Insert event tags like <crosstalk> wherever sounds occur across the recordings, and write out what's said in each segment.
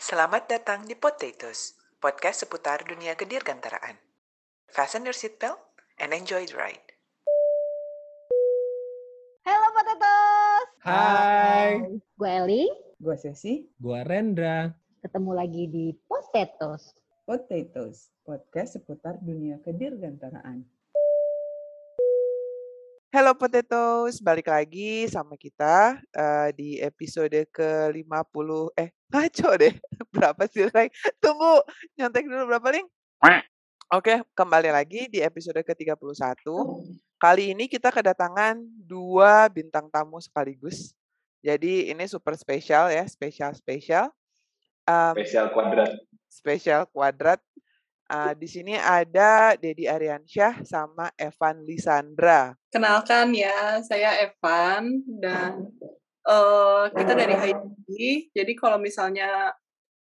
Selamat datang di Potatoes, podcast seputar dunia kedirgantaraan. Fasten your seatbelt and enjoy the ride. Halo Potatoes. Hai, Gue Eli, Gue Sesi, gua Rendra. ketemu lagi di Potatoes. Potatoes, podcast seputar dunia kedirgantaraan. Halo Potatoes, balik lagi sama kita eh, di episode ke-50. Eh, ngaco <laughs> deh. Berapa sih, Ray? Tunggu, nyontek dulu berapa, Ling? Oke, kembali lagi di episode ke-31. Kali ini kita kedatangan dua bintang tamu sekaligus. Jadi ini super spesial ya, spesial-spesial. Em, spesial kuadrat. spesial kuadrat. Ah, di sini ada Dedi Ariansyah sama Evan Lisandra. Kenalkan ya, saya Evan dan eh, kita dari HiDigi. Jadi kalau misalnya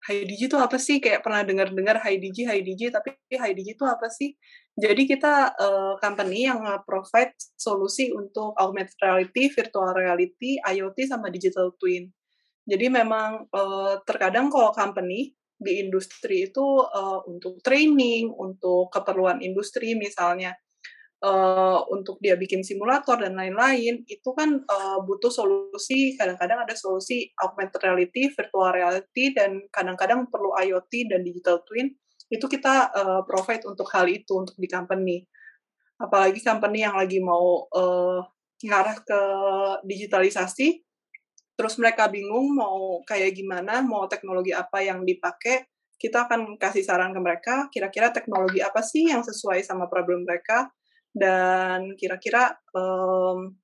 HiDigi itu apa sih? Kayak pernah dengar-dengar HiDigi, HiDigi, tapi HiDigi itu apa sih? Jadi kita eh, company yang provide solusi untuk augmented reality, virtual reality, IoT sama digital twin. Jadi memang eh, terkadang kalau company di industri itu eh, untuk training, untuk keperluan industri misalnya eh, untuk dia bikin simulator dan lain-lain itu kan eh, butuh solusi kadang-kadang ada solusi augmented reality, virtual reality dan kadang-kadang perlu IoT dan digital twin. Itu kita eh, provide untuk hal itu untuk di company. Apalagi company yang lagi mau eh, ngarah ke digitalisasi terus mereka bingung mau kayak gimana mau teknologi apa yang dipakai kita akan kasih saran ke mereka kira-kira teknologi apa sih yang sesuai sama problem mereka dan kira-kira em,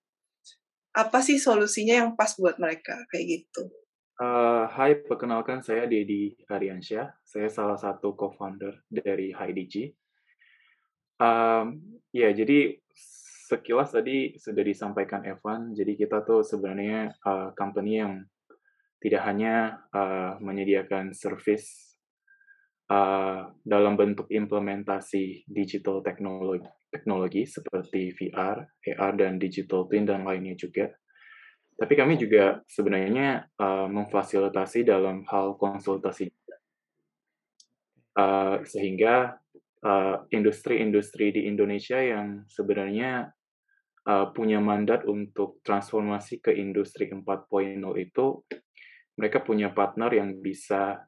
apa sih solusinya yang pas buat mereka kayak gitu. Hai, perkenalkan saya Dedi Ariansyah. Saya salah satu co-founder dari HiDigi. Um, ya, jadi sekilas tadi sudah disampaikan Evan. Jadi kita tuh sebenarnya uh, company yang tidak hanya uh, menyediakan service uh, dalam bentuk implementasi digital teknologi, teknologi seperti VR, AR, dan digital twin dan lainnya juga. Tapi kami juga sebenarnya uh, memfasilitasi dalam hal konsultasi, Uh, sehingga uh, industri-industri di Indonesia yang sebenarnya uh, punya mandat untuk transformasi ke industri 4.0 itu, mereka punya partner yang bisa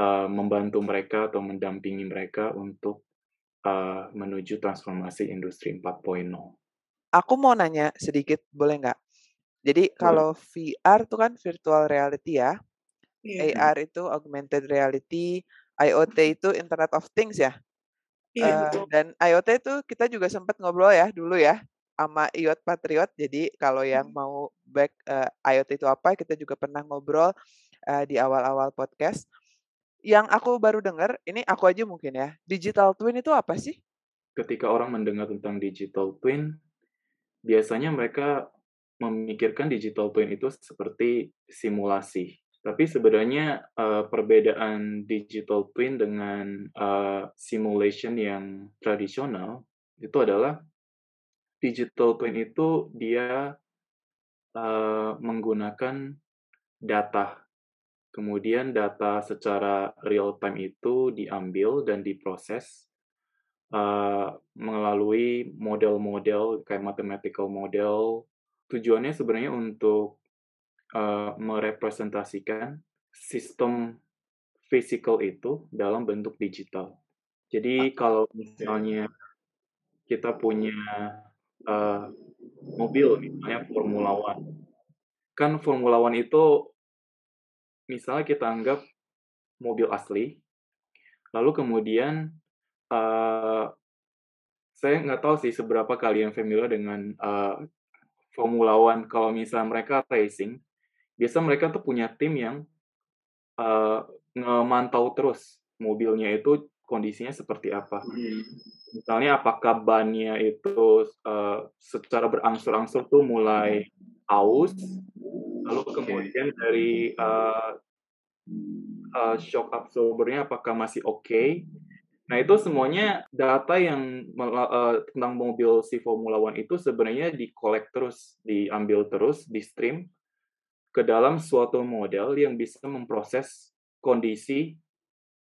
uh, membantu mereka atau mendampingi mereka untuk uh, menuju transformasi industri 4.0. Aku mau nanya sedikit, boleh nggak? Jadi kalau VR itu kan virtual reality ya, Iya, AR itu augmented reality, IoT itu Internet of Things ya. iya betul. dan IoT itu kita juga sempat ngobrol ya dulu ya sama IOT Patriot. Jadi kalau yang mau back eh, IoT itu apa, kita juga pernah ngobrol eh, di awal-awal podcast. Yang aku baru dengar, ini aku aja mungkin ya, digital twin itu apa sih? ketika orang mendengar tentang digital twin, biasanya mereka memikirkan digital twin itu seperti simulasi. Tapi sebenarnya eh, perbedaan digital twin dengan eh, simulation yang tradisional itu adalah digital twin itu dia eh, menggunakan data. Kemudian data secara real time itu diambil dan diproses uh, melalui model-model kayak mathematical model. Tujuannya sebenarnya untuk uh, merepresentasikan sistem physical itu dalam bentuk digital. Jadi kalau misalnya kita punya uh, mobil, misalnya Formula One, kan Formula One itu misalnya kita anggap mobil asli, lalu kemudian uh, saya nggak tahu sih seberapa kalian familiar dengan uh, Formula One. Kalau misalnya mereka racing, biasa mereka tuh punya tim yang uh, ngemantau terus mobilnya itu kondisinya seperti apa. Misalnya apakah bannya itu uh, secara berangsur-angsur tuh mulai aus, lalu kemudian dari uh, uh, shock absorbernya apakah masih oke, Nah, itu semuanya data yang uh, tentang mobil si Formula One itu sebenarnya di-collect terus, diambil terus, di-stream ke dalam suatu model yang bisa memproses kondisi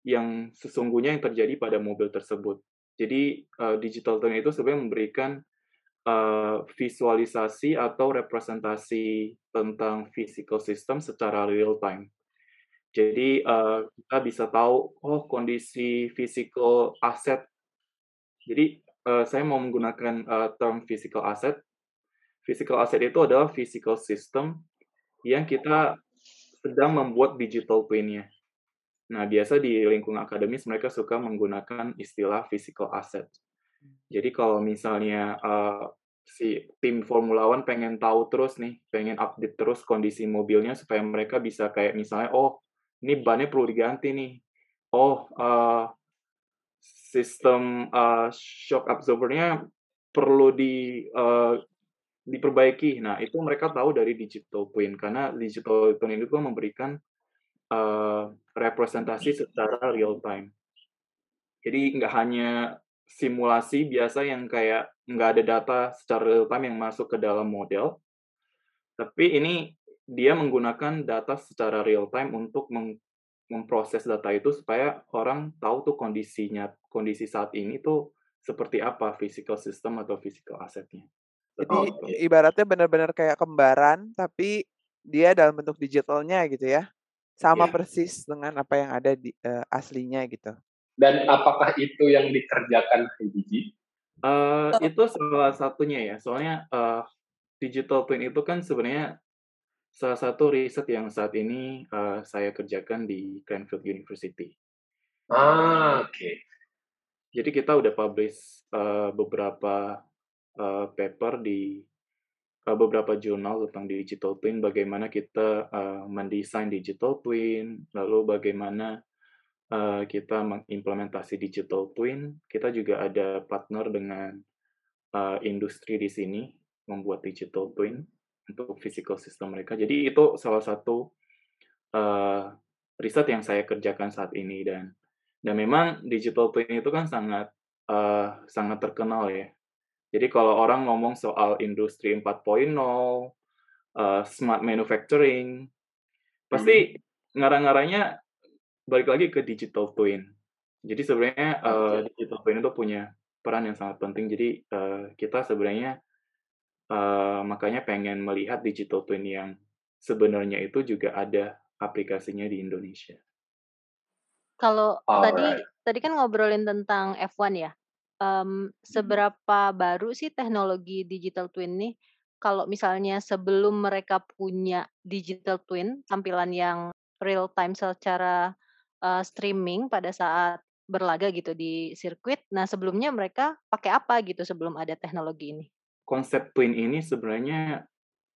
yang sesungguhnya yang terjadi pada mobil tersebut. Jadi uh, digital twin itu sebenarnya memberikan uh, visualisasi atau representasi tentang physical system secara real time. Jadi uh, kita bisa tahu oh kondisi physical asset. Jadi uh, saya mau menggunakan uh, term physical asset. Physical asset itu adalah physical system yang kita sedang membuat digital twin-nya. Nah, biasa di lingkungan akademis mereka suka menggunakan istilah physical asset. Jadi kalau misalnya uh, si tim Formula One pengen tahu terus nih, pengen update terus kondisi mobilnya supaya mereka bisa kayak misalnya, oh ini bannya perlu diganti nih. Oh, uh, sistem uh, shock absorbernya perlu di uh, diperbaiki. Nah, itu mereka tahu dari digital twin karena digital twin itu memberikan uh, representasi secara real time. Jadi nggak hanya simulasi biasa yang kayak nggak ada data secara real time yang masuk ke dalam model, tapi ini dia menggunakan data secara real time untuk mem memproses data itu supaya orang tahu tuh kondisinya, kondisi saat ini tuh seperti apa physical system atau physical asetnya. Jadi ibaratnya benar-benar kayak kembaran, tapi dia dalam bentuk digitalnya gitu ya? Sama yeah. persis dengan apa yang ada di uh, aslinya gitu. Dan apakah itu yang dikerjakan Gigi? Uh, itu salah satunya ya. Soalnya uh, digital twin itu kan sebenarnya salah satu riset yang saat ini uh, saya kerjakan di Cranfield University. Ah, oke. Okay. Jadi kita udah publish uh, beberapa uh, paper di uh, beberapa jurnal tentang digital twin, bagaimana kita uh, mendesain digital twin, lalu bagaimana uh, kita mengimplementasi digital twin. Kita juga ada partner dengan uh, industri di sini membuat digital twin untuk physical system mereka. Jadi itu salah satu uh, riset yang saya kerjakan saat ini dan dan memang digital twin itu kan sangat uh, sangat terkenal ya jadi kalau orang ngomong soal industri 4.0, uh, smart manufacturing, pasti hmm. ngarang-ngarangnya balik lagi ke digital twin. Jadi sebenarnya uh, digital twin itu punya peran yang sangat penting. Jadi uh, kita sebenarnya uh, makanya pengen melihat digital twin yang sebenarnya itu juga ada aplikasinya di Indonesia. Kalau tadi tadi kan ngobrolin tentang F1 ya um, seberapa baru sih teknologi digital twin nih? Kalau misalnya sebelum mereka punya digital twin, tampilan yang real time secara uh, streaming pada saat berlaga gitu di sirkuit. Nah, sebelumnya mereka pakai apa gitu sebelum ada teknologi ini? Konsep twin ini sebenarnya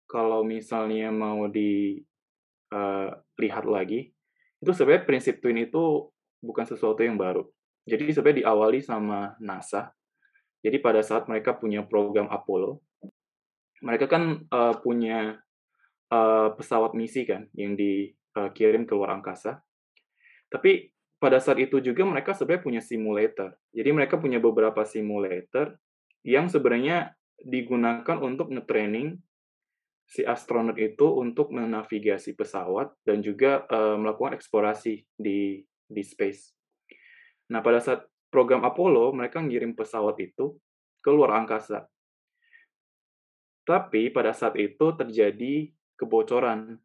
kalau misalnya mau dilihat uh, lagi, itu sebenarnya prinsip twin itu bukan sesuatu yang baru. Jadi sebenarnya diawali sama NASA. Jadi pada saat mereka punya program Apollo, mereka kan uh, punya uh, pesawat misi kan yang dikirim ke luar angkasa. Tapi pada saat itu juga mereka sebenarnya punya simulator. Jadi mereka punya beberapa simulator yang sebenarnya digunakan untuk nge-training si astronot itu untuk menavigasi pesawat dan juga uh, melakukan eksplorasi di di space. Nah, pada saat program Apollo, mereka ngirim pesawat itu ke luar angkasa. Tapi pada saat itu terjadi kebocoran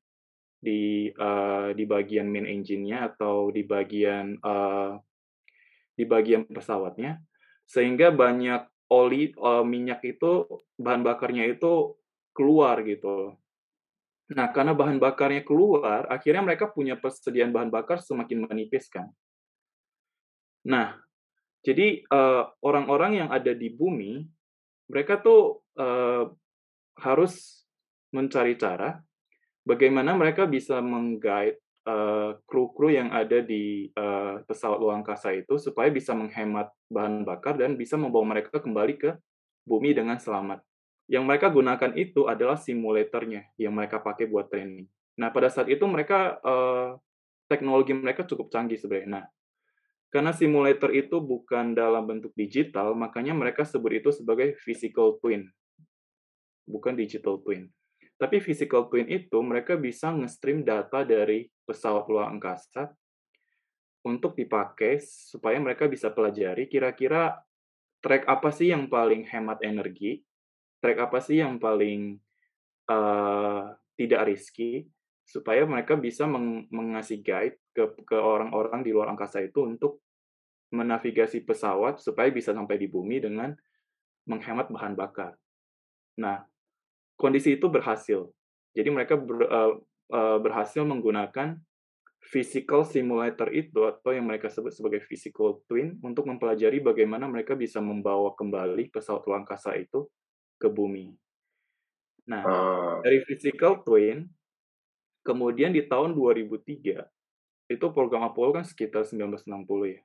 di uh, di bagian main engine-nya atau di bagian uh, di bagian pesawatnya sehingga banyak oli uh, minyak itu bahan bakarnya itu keluar gitu. Nah, karena bahan bakarnya keluar, akhirnya mereka punya persediaan bahan bakar semakin menipis kan. Nah, jadi orang orang-orang yang ada di bumi, mereka tuh uh, harus mencari cara bagaimana mereka bisa menggait uh, kru-kru yang ada di uh, pesawat luar angkasa itu supaya bisa menghemat bahan bakar dan bisa membawa mereka kembali ke bumi dengan selamat. Yang mereka gunakan itu adalah simulatornya yang mereka pakai buat training. Nah, pada saat itu mereka uh, teknologi mereka cukup canggih sebenarnya. Nah, karena simulator itu bukan dalam bentuk digital, makanya mereka sebut itu sebagai physical twin, bukan digital twin. Tapi physical twin itu mereka bisa nge-stream data dari pesawat luar angkasa untuk dipakai supaya mereka bisa pelajari kira-kira track apa sih yang paling hemat energi, track apa sih yang paling uh, tidak risky, supaya mereka bisa meng mengasih guide ke ke orang-orang di luar angkasa itu untuk menavigasi pesawat supaya bisa sampai di bumi dengan menghemat bahan bakar. Nah, kondisi itu berhasil. Jadi mereka ber, uh, uh, berhasil menggunakan physical simulator itu atau yang mereka sebut sebagai physical twin untuk mempelajari bagaimana mereka bisa membawa kembali pesawat luar angkasa itu ke bumi. Nah, uh. dari physical twin, kemudian di tahun 2003, itu program Apollo kan sekitar 1960 ya,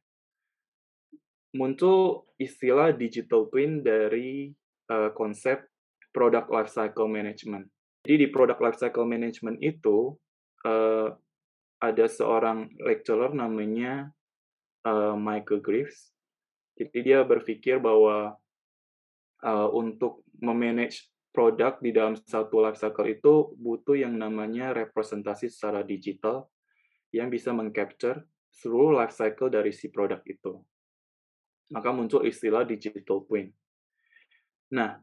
muncul istilah digital twin dari uh, konsep product life cycle management. Jadi di product life cycle management itu, uh, ada seorang lecturer namanya uh, Michael Greaves. Jadi dia berpikir bahwa uh, untuk memanage produk di dalam satu life cycle itu butuh yang namanya representasi secara digital yang bisa mengcapture seluruh life cycle dari si produk itu. Maka muncul istilah digital twin. Nah,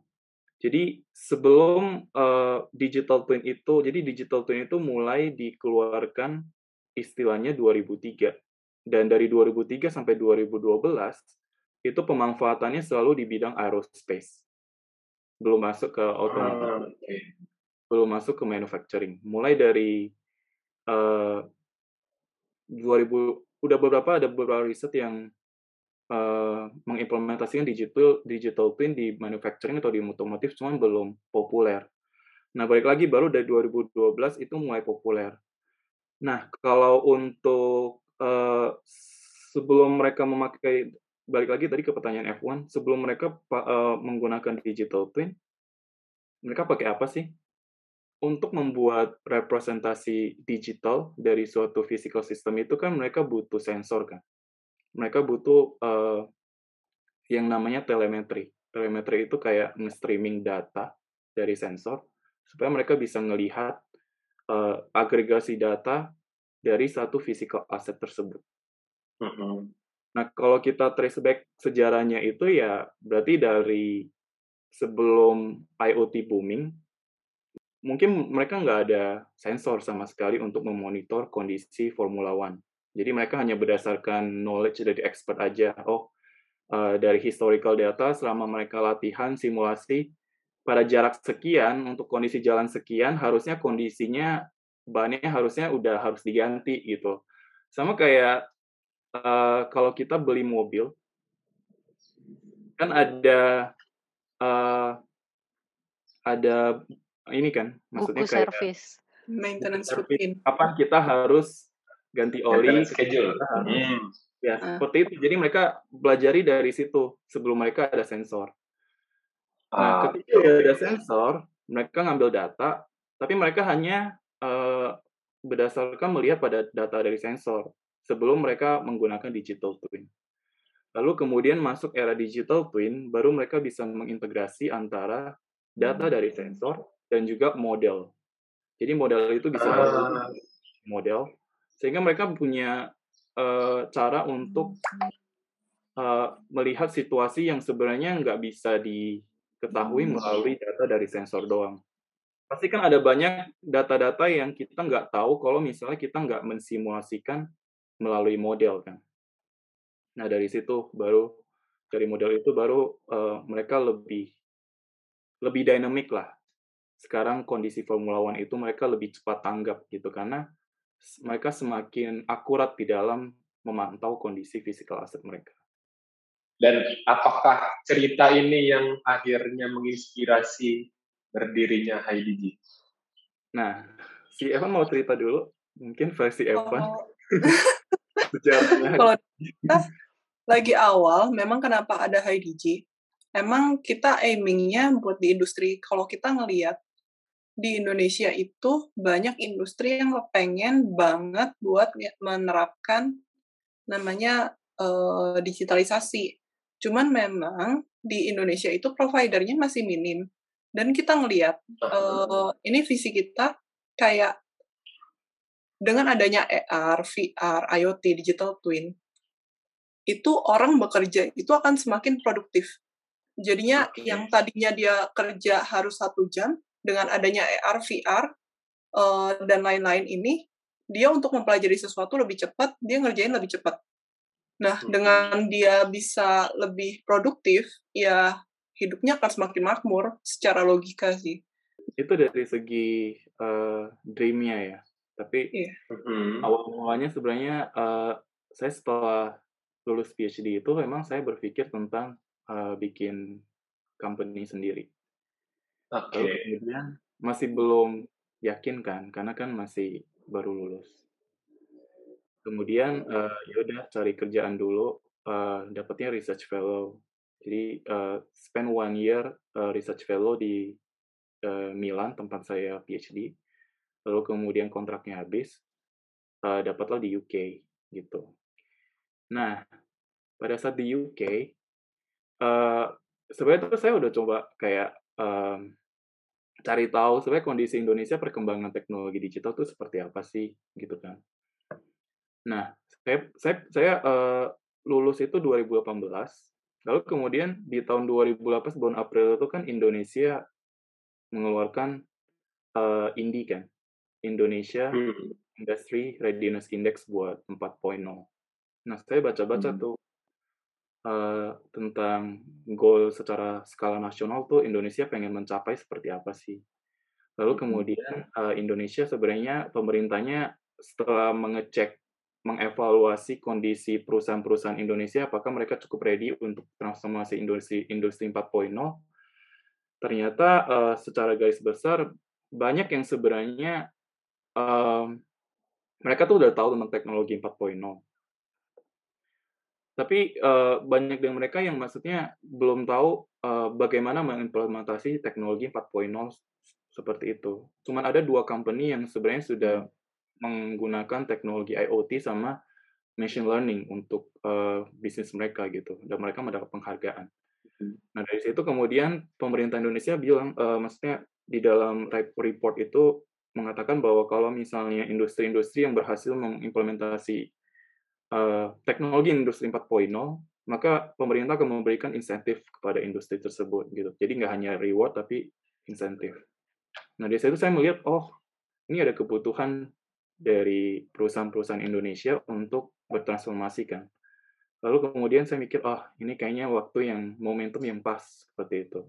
jadi sebelum uh, digital twin itu, jadi digital twin itu mulai dikeluarkan istilahnya 2003. Dan dari 2003 sampai 2012, itu pemanfaatannya selalu di bidang aerospace. Belum masuk ke otomotif. Uh, Belum masuk ke manufacturing. Mulai dari uh, 2000, udah beberapa, ada beberapa riset yang uh, mengimplementasikan digital digital twin di manufacturing atau di otomotif, cuman belum populer. Nah, balik lagi baru dari 2012 itu mulai populer. Nah, kalau untuk uh, sebelum mereka memakai balik lagi tadi ke pertanyaan F1, sebelum mereka uh, menggunakan digital twin, mereka pakai apa sih? Untuk membuat representasi digital dari suatu physical system itu kan mereka butuh sensor kan. Mereka butuh uh, yang namanya telemetri. Telemetri itu kayak nge-streaming data dari sensor supaya mereka bisa melihat uh, agregasi data dari satu physical asset tersebut. Nah, kalau kita trace back sejarahnya itu ya berarti dari sebelum IoT booming, mungkin mereka nggak ada sensor sama sekali untuk memonitor kondisi Formula One. Jadi mereka hanya berdasarkan knowledge dari expert aja. Oh, uh, dari historical data selama mereka latihan simulasi pada jarak sekian untuk kondisi jalan sekian harusnya kondisinya bannya harusnya udah harus diganti gitu sama kayak uh, kalau kita beli mobil kan ada uh, ada ini kan maksudnya Buku kayak service maintenance rutin kapan kita harus ganti oli schedule hmm. ya uh. seperti itu jadi mereka belajari dari situ sebelum mereka ada sensor Nah, ketika okay. ada sensor, mereka ngambil data, tapi mereka hanya uh, berdasarkan melihat pada data dari sensor sebelum mereka menggunakan digital twin. Lalu kemudian masuk era digital twin, baru mereka bisa mengintegrasi antara data dari sensor dan juga model. Jadi model itu bisa uh. model, sehingga mereka punya uh, cara untuk uh, melihat situasi yang sebenarnya nggak bisa di ketahui hmm. melalui data dari sensor doang. Pasti kan ada banyak data-data yang kita nggak tahu kalau misalnya kita nggak mensimulasikan melalui model kan. Nah dari situ baru dari model itu baru uh, mereka lebih lebih dinamik lah. Sekarang kondisi Formula One itu mereka lebih cepat tanggap gitu karena mereka semakin akurat di dalam memantau kondisi physical asset mereka. Dan apakah cerita ini yang akhirnya menginspirasi berdirinya HiDigi? Nah, si Evan mau cerita dulu, mungkin versi Evan. <laughs> Oh. Kalau kita lagi awal, memang kenapa ada HiDigi? Emang kita aimingnya buat di industri, kalau kita ngelihat di Indonesia itu banyak industri yang pengen banget buat menerapkan namanya uh, digitalisasi. Cuman memang di Indonesia itu providernya masih minim. Dan kita ngelihat uh, ini visi kita kayak dengan adanya AR, VR, IoT, digital twin, itu orang bekerja itu akan semakin produktif. Jadinya Oke. yang tadinya dia kerja harus satu jam, dengan adanya AR, VR, eh, dan lain-lain ini, dia untuk mempelajari sesuatu lebih cepat, dia ngerjain lebih cepat. Nah, Hmm. dengan dia bisa lebih produktif, ya hidupnya akan semakin makmur secara logika sih. Itu dari segi eh, dream-nya ya. Tapi Iya. Mhm. awal mulanya sebenarnya eh, saya setelah lulus PhD itu memang saya berpikir tentang eh, bikin company sendiri. Oke. Lalu kemudian masih belum yakin kan, karena kan masih baru lulus. Kemudian eh, ya udah cari kerjaan dulu, eh, dapatnya research fellow. Jadi eh, spend one year eh, research fellow di eh, Milan tempat saya PhD. Lalu kemudian kontraknya habis, eh, dapatlah di UK gitu. Nah, pada saat di UK, eh, sebenarnya saya udah coba kayak em, cari tahu sebenarnya kondisi Indonesia perkembangan teknologi digital tuh seperti apa sih gitu kan. Nah, saya saya saya eh, lulus itu 2018. Lalu kemudian di tahun 2018 bulan April itu kan Indonesia mengeluarkan eh, INDI kan. Indonesia Hmm. Industry Readiness Index buat 4.0. Nah, saya baca-baca Hmm. tuh eh, tentang goal secara skala nasional tuh Indonesia pengen mencapai seperti apa sih. Lalu kemudian eh, Indonesia sebenarnya pemerintahnya setelah mengecek, mengevaluasi kondisi perusahaan-perusahaan Indonesia, apakah mereka cukup ready untuk transformasi industri industri 4.0, ternyata eh, secara garis besar banyak yang sebenarnya em, mereka tuh udah tahu tentang teknologi 4.0. Tapi eh, banyak dari mereka yang maksudnya belum tahu eh, bagaimana mengimplementasi teknologi 4.0 seperti itu. Cuman ada dua company yang sebenarnya sudah menggunakan teknologi IoT sama machine learning untuk eh, bisnis mereka gitu, dan mereka mendapat penghargaan. Nah dari situ kemudian pemerintah Indonesia bilang, eh, maksudnya di dalam re- report itu mengatakan bahwa kalau misalnya industri-industri yang berhasil mengimplementasi eh, teknologi industri 4.0, maka pemerintah akan memberikan insentif kepada industri tersebut gitu. Jadi nggak hanya reward tapi insentif. Nah dari situ saya melihat, oh ini ada kebutuhan dari perusahaan-perusahaan Indonesia untuk bertransformasi kan. Lalu kemudian saya mikir, oh ini kayaknya waktu yang momentum yang pas seperti itu.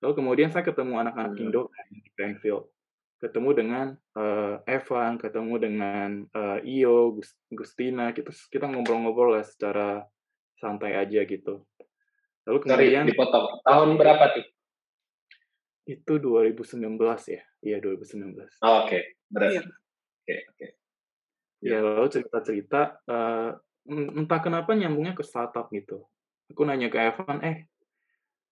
Lalu kemudian saya ketemu anak-anak Hmm. Indo di Greenfield. Ketemu dengan eh, Evan, ketemu dengan eh, Iyo, Gus- Gustina, kita kita ngobrol-ngobrol lah secara santai aja gitu. Lalu Sorry, kemudian dipotong. Tahun berapa tuh? itu 2019 ya, iya 2019. Oh, Oke, berat. Iya. Oke, oke. Ya lalu cerita-cerita, eh, en- entah kenapa nyambungnya ke startup gitu. Aku nanya ke Evan, eh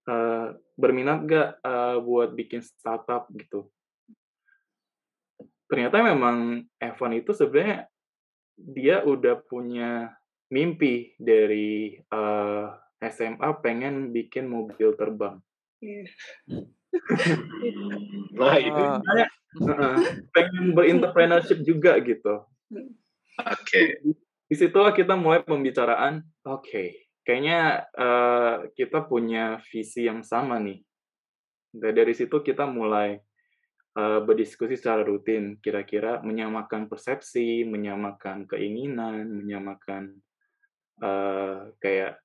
eh, berminat nggak eh, buat bikin startup gitu? Ternyata memang Evan itu sebenarnya dia udah punya mimpi dari eh, SMA pengen bikin mobil terbang. <laughs> Nah, itu. Heeh, pengen berentrepreneurship juga gitu. oke. di situlah kita mulai pembicaraan. Oke, kayaknya eh, kita punya visi yang sama nih. Dan dari situ kita mulai eh, berdiskusi secara rutin, kira-kira menyamakan persepsi, menyamakan keinginan, menyamakan eh, kayak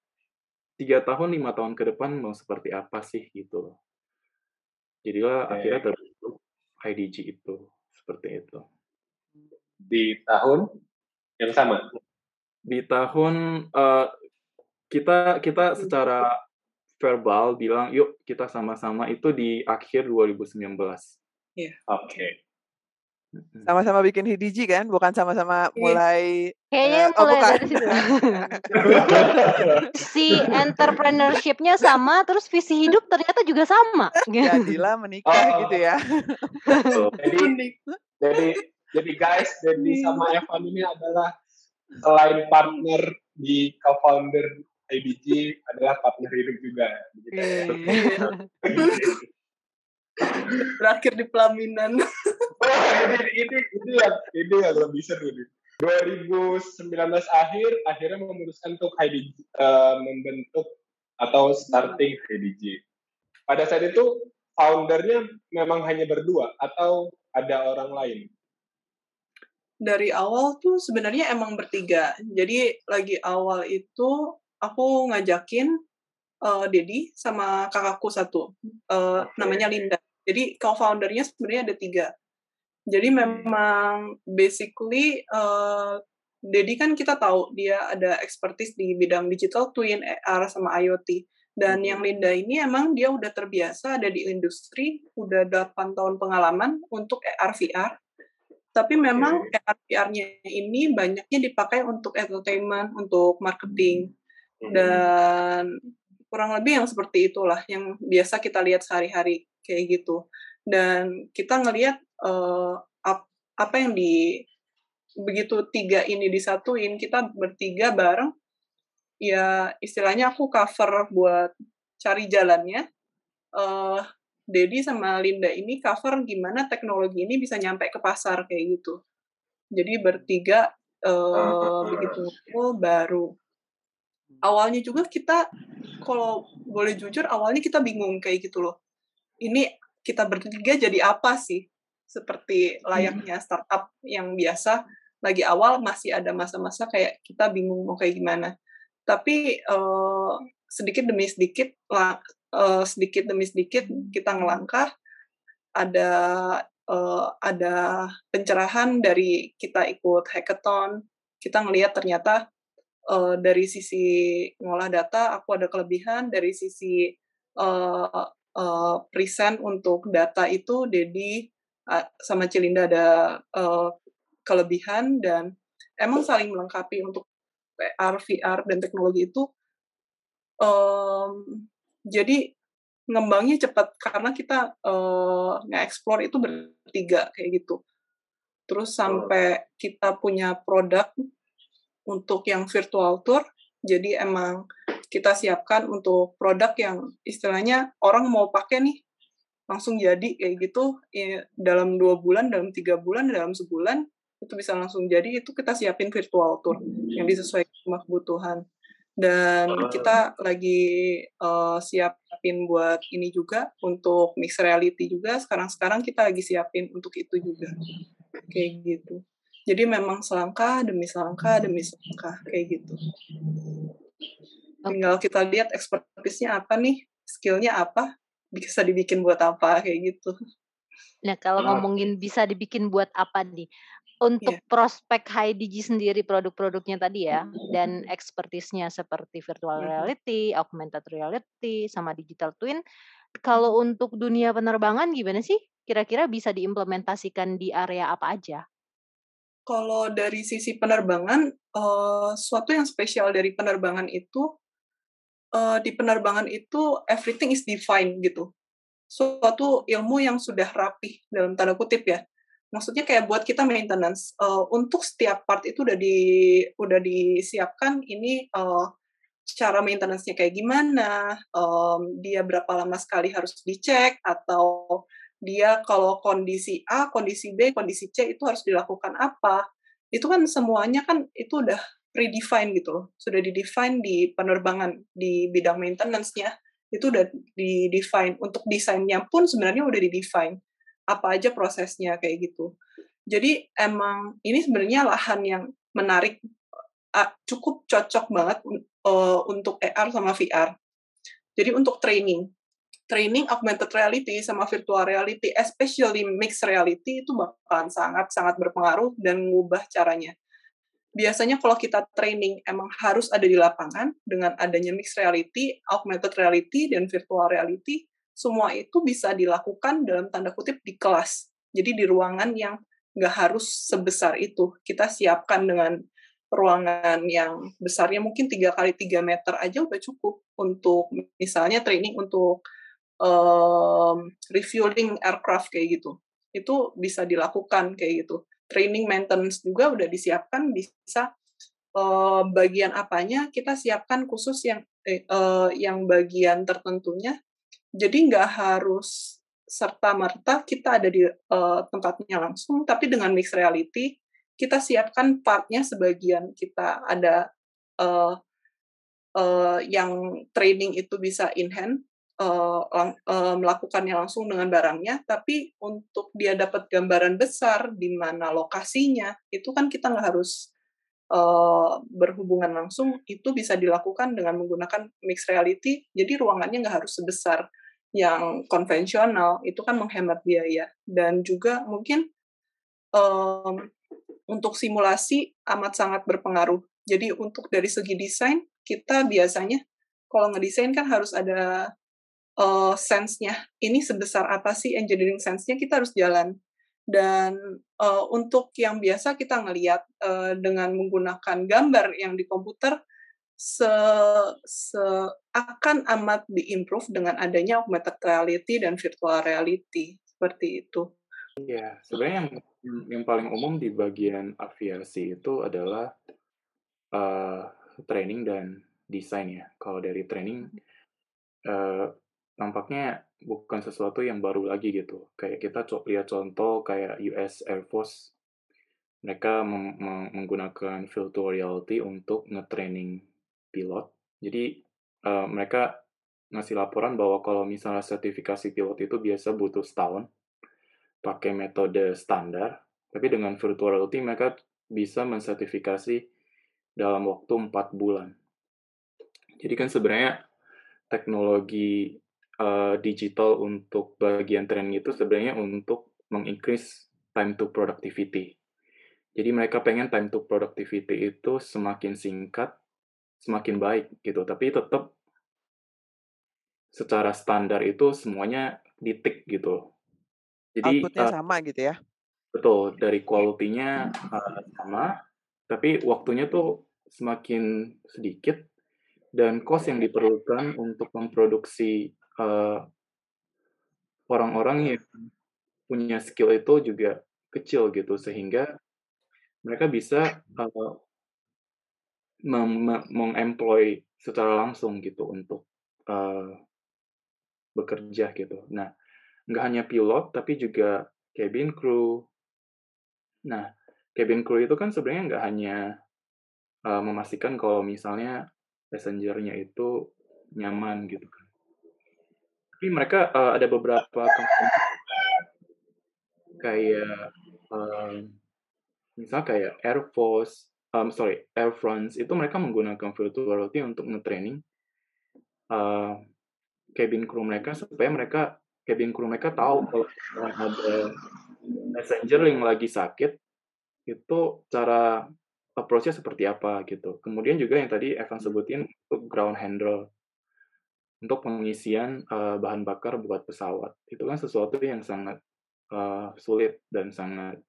tiga tahun, lima tahun ke depan mau seperti apa sih gitu. Jadilah Oke. akhirnya terbentuk IDG itu seperti itu. Di tahun yang sama. di tahun eh, kita kita secara verbal bilang yuk kita sama-sama itu di akhir 2019. Oke. Mm-mm. Sama-sama bikin HDG kan, bukan sama-sama Iya. mulai Kayaknya oh, mulai bukan. dari situ. si entrepreneurship-nya sama, terus visi hidup ternyata juga sama. <laughs> jadilah menikah Oh. gitu ya. <laughs> Jadi, jadi, jadi guys, Debbie sama Evan ini adalah selain partner di co-founder IBG adalah partner hidup juga. Begitu ya. Iya. <laughs> berakhir di pelaminan. Oh, ini, ini, ini, yang, ini yang lebih seru nih. 2019 akhir, akhirnya memutuskan untuk HIDG, uh, membentuk atau starting HIDG. Pada saat itu, foundernya memang hanya berdua atau ada orang lain? Dari awal tuh sebenarnya emang bertiga. Jadi lagi awal itu aku ngajakin uh, Dedi sama kakakku satu, uh, okay. namanya Linda. Jadi co-foundernya sebenarnya ada tiga. Jadi memang basically uh, Dedi kan kita tahu dia ada expertise di bidang digital twin, AR sama IoT. Dan yang Linda ini emang dia udah terbiasa ada di industri, udah 8 tahun pengalaman untuk AR VR. Tapi memang AR VR-nya ini banyaknya dipakai untuk entertainment, untuk marketing. Dan kurang lebih yang seperti itulah yang biasa kita lihat sehari-hari kayak gitu. Dan kita ngelihat uh, ap, apa yang di begitu tiga ini disatuin, kita bertiga bareng ya istilahnya aku cover buat cari jalannya. Uh, Dedi sama Linda ini cover gimana teknologi ini bisa nyampe ke pasar kayak gitu. Jadi bertiga uh, begitu baru. Awalnya juga kita kalau boleh jujur awalnya kita bingung kayak gitu loh. Ini kita bertiga jadi apa sih? Seperti layaknya startup yang biasa lagi awal masih ada masa-masa kayak kita bingung mau kayak gimana tapi uh, sedikit demi sedikit lah uh, sedikit demi sedikit kita ngelangkah ada uh, ada pencerahan dari kita ikut hackathon kita ngelihat ternyata uh, dari sisi ngolah data aku ada kelebihan dari sisi uh, uh, present untuk data itu Dedi uh, sama Cilinda ada uh, kelebihan dan emang saling melengkapi untuk AR, VR, dan teknologi itu um, jadi ngembangnya cepat karena kita uh, nge-explore itu bertiga kayak gitu. Terus sampai kita punya produk untuk yang virtual tour, jadi emang kita siapkan untuk produk yang istilahnya orang mau pakai nih langsung jadi kayak gitu ya, dalam dua bulan, dalam tiga bulan, dalam sebulan itu bisa langsung jadi itu kita siapin virtual tour yang disesuaikan sama kebutuhan. Dan kita lagi uh, siapin buat ini juga untuk mix reality juga sekarang-sekarang kita lagi siapin untuk itu juga. Kayak gitu. Jadi memang selangkah demi selangkah demi selangkah kayak gitu tinggal kita lihat expertise-nya apa nih skillnya apa bisa dibikin buat apa kayak gitu Nah, kalau ngomongin bisa dibikin buat apa nih? Untuk yeah. prospek High Digi sendiri produk-produknya tadi ya, dan expertise-nya seperti virtual reality, augmented reality, sama digital twin. Kalau untuk dunia penerbangan gimana sih? Kira-kira bisa diimplementasikan di area apa aja? Kalau dari sisi penerbangan, uh, suatu yang spesial dari penerbangan itu, uh, di penerbangan itu everything is defined gitu. Suatu ilmu yang sudah rapih dalam tanda kutip ya maksudnya kayak buat kita maintenance uh, untuk setiap part itu udah di udah disiapkan ini uh, cara maintenance-nya kayak gimana um, dia berapa lama sekali harus dicek atau dia kalau kondisi A kondisi B kondisi C itu harus dilakukan apa itu kan semuanya kan itu udah predefined gitu loh sudah didefine di penerbangan di bidang maintenance-nya itu udah di-define untuk desainnya pun sebenarnya udah di-define apa aja prosesnya kayak gitu. Jadi emang ini sebenarnya lahan yang menarik, cukup cocok banget uh, untuk AR sama VR. Jadi untuk training, training augmented reality sama virtual reality, especially mixed reality itu bakalan sangat-sangat berpengaruh dan mengubah caranya. Biasanya kalau kita training emang harus ada di lapangan dengan adanya mixed reality, augmented reality, dan virtual reality, semua itu bisa dilakukan dalam tanda kutip di kelas. Jadi di ruangan yang nggak harus sebesar itu. Kita siapkan dengan ruangan yang besarnya mungkin tiga kali tiga meter aja udah cukup untuk misalnya training untuk um, refueling aircraft kayak gitu. Itu bisa dilakukan kayak gitu. Training maintenance juga udah disiapkan bisa uh, bagian apanya kita siapkan khusus yang eh, uh, yang bagian tertentunya. Jadi nggak harus serta merta kita ada di uh, tempatnya langsung, tapi dengan mixed reality kita siapkan partnya sebagian kita ada uh, uh, yang training itu bisa in hand lang uh, melakukannya langsung dengan barangnya, tapi untuk dia dapat gambaran besar di mana lokasinya itu kan kita nggak harus uh, berhubungan langsung itu bisa dilakukan dengan menggunakan mixed reality. Jadi ruangannya nggak harus sebesar yang konvensional itu kan menghemat biaya dan juga mungkin um, untuk simulasi amat sangat berpengaruh. Jadi untuk dari segi desain kita biasanya kalau ngedesain kan harus ada uh, sense-nya. Ini sebesar apa sih engineering sense-nya kita harus jalan. Dan uh, untuk yang biasa kita ngelihat uh, dengan menggunakan gambar yang di komputer se, se akan amat diimprove dengan adanya augmented reality dan virtual reality seperti itu. Iya, sebenarnya yang yang paling umum di bagian aviasi itu adalah uh, training dan desain ya. Kalau dari training uh, nampaknya bukan sesuatu yang baru lagi gitu. Kayak kita co lihat contoh kayak US Air Force mereka menggunakan virtual reality untuk nge-training pilot. Jadi uh, mereka ngasih laporan bahwa kalau misalnya sertifikasi pilot itu biasa butuh setahun pakai metode standar, tapi dengan virtual reality mereka bisa mensertifikasi dalam waktu empat bulan. Jadi kan sebenarnya teknologi uh, digital untuk bagian training itu sebenarnya untuk mengincrease time to productivity. Jadi mereka pengen time to productivity itu semakin singkat semakin baik gitu. Tapi tetap secara standar itu semuanya ditik gitu jadi outputnya uh, sama gitu ya? betul dari quality-nya uh, sama tapi waktunya tuh semakin sedikit dan cost yang diperlukan untuk memproduksi orang orang-orang yang punya skill itu juga kecil gitu sehingga mereka bisa uh, mengemploy secara langsung gitu untuk uh, bekerja gitu. Nah, nggak hanya pilot tapi juga cabin crew. Nah, cabin crew itu kan sebenarnya nggak hanya uh, memastikan kalau misalnya passengernya itu nyaman gitu. Tapi mereka uh, ada beberapa kayak uh, misal kayak Air Force um, sorry, Air France itu mereka menggunakan virtual reality untuk nge-training uh, cabin crew mereka supaya mereka cabin crew mereka tahu kalau ada messenger yang lagi sakit itu cara approach-nya seperti apa gitu. Kemudian juga yang tadi Evan sebutin untuk ground handle untuk pengisian uh, bahan bakar buat pesawat. Itu kan sesuatu yang sangat uh, sulit dan sangat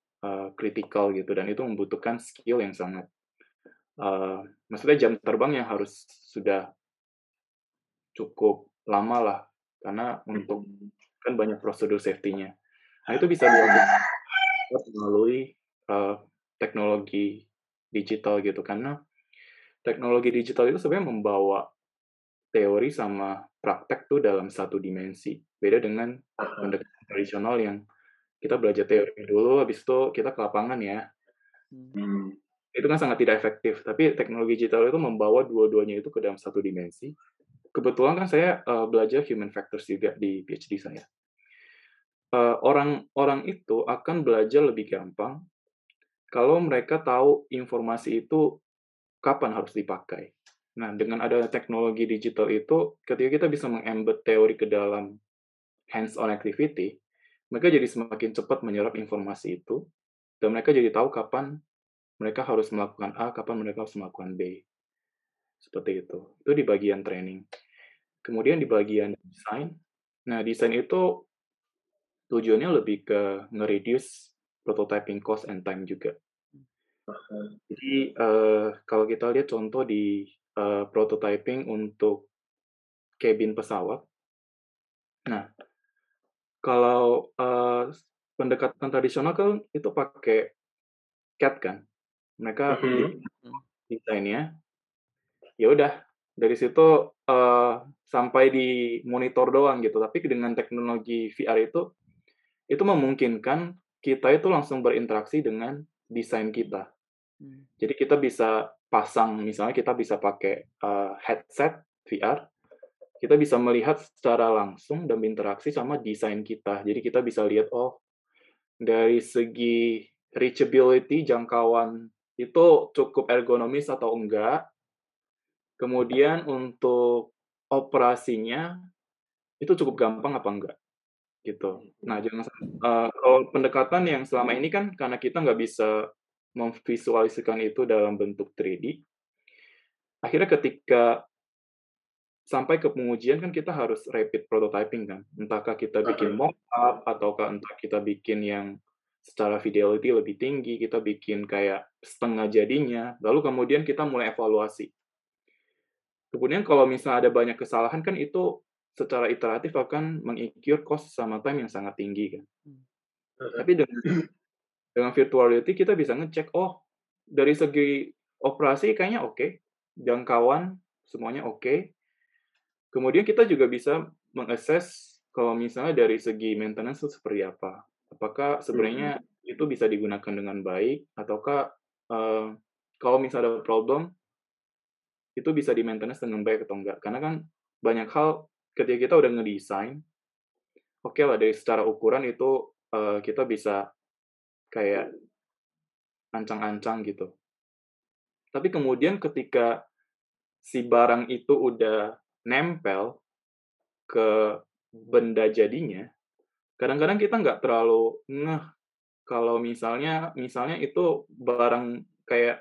kritikal uh, gitu dan itu membutuhkan skill yang sangat uh, maksudnya jam terbang yang harus sudah cukup lama lah karena untuk kan banyak prosedur safety-nya. Nah itu bisa dilakukan melalui uh, teknologi digital gitu karena teknologi digital itu sebenarnya membawa teori sama praktek tuh dalam satu dimensi. Beda dengan pendekatan tradisional yang kita belajar teori dulu, habis itu kita ke lapangan ya. Hmm. Itu kan sangat tidak efektif. Tapi teknologi digital itu membawa dua-duanya itu ke dalam satu dimensi. Kebetulan kan saya uh, belajar human factors juga di PhD saya. Orang-orang uh, itu akan belajar lebih gampang kalau mereka tahu informasi itu kapan harus dipakai. Nah, dengan adanya teknologi digital itu, ketika kita bisa mengembed teori ke dalam hands-on activity, mereka jadi semakin cepat menyerap informasi itu, dan mereka jadi tahu kapan mereka harus melakukan A, kapan mereka harus melakukan B. Seperti itu. Itu di bagian training. Kemudian di bagian desain, nah desain itu tujuannya lebih ke nge-reduce prototyping cost and time juga. Jadi uh, kalau kita lihat contoh di uh, prototyping untuk cabin pesawat, nah kalau uh, pendekatan tradisional kan itu pakai CAD kan, mereka mm -hmm. desainnya ya udah dari situ uh, sampai di monitor doang gitu. Tapi dengan teknologi VR itu itu memungkinkan kita itu langsung berinteraksi dengan desain kita. Hmm. Jadi kita bisa pasang, misalnya kita bisa pakai uh, headset VR, kita bisa melihat secara langsung dan berinteraksi sama desain kita. Jadi kita bisa lihat, oh dari segi reachability, jangkauan itu cukup ergonomis atau enggak. Kemudian untuk operasinya itu cukup gampang apa enggak gitu. Nah jangan uh, kalau pendekatan yang selama ini kan karena kita nggak bisa memvisualisasikan itu dalam bentuk 3D, akhirnya ketika sampai ke pengujian kan kita harus rapid prototyping kan. Entahkah kita bikin mock-up ataukah entah kita bikin yang secara fidelity lebih tinggi, kita bikin kayak setengah jadinya, lalu kemudian kita mulai evaluasi. Kemudian kalau misalnya ada banyak kesalahan kan itu secara iteratif akan mengikir cost sama time yang sangat tinggi kan. Hmm. Tapi dengan <clears throat> dengan virtual reality kita bisa ngecek oh dari segi operasi kayaknya oke, okay. jangkauan semuanya oke. Okay. Kemudian kita juga bisa mengakses kalau misalnya dari segi maintenance itu seperti apa. Apakah sebenarnya hmm. itu bisa digunakan dengan baik ataukah uh, kalau misalnya ada problem itu bisa di maintenance dengan baik atau enggak? Karena kan banyak hal ketika kita udah ngedesain, oke okay lah dari secara ukuran itu uh, kita bisa kayak ancang-ancang gitu. Tapi kemudian ketika si barang itu udah nempel ke benda jadinya, kadang-kadang kita nggak terlalu ngeh kalau misalnya misalnya itu barang kayak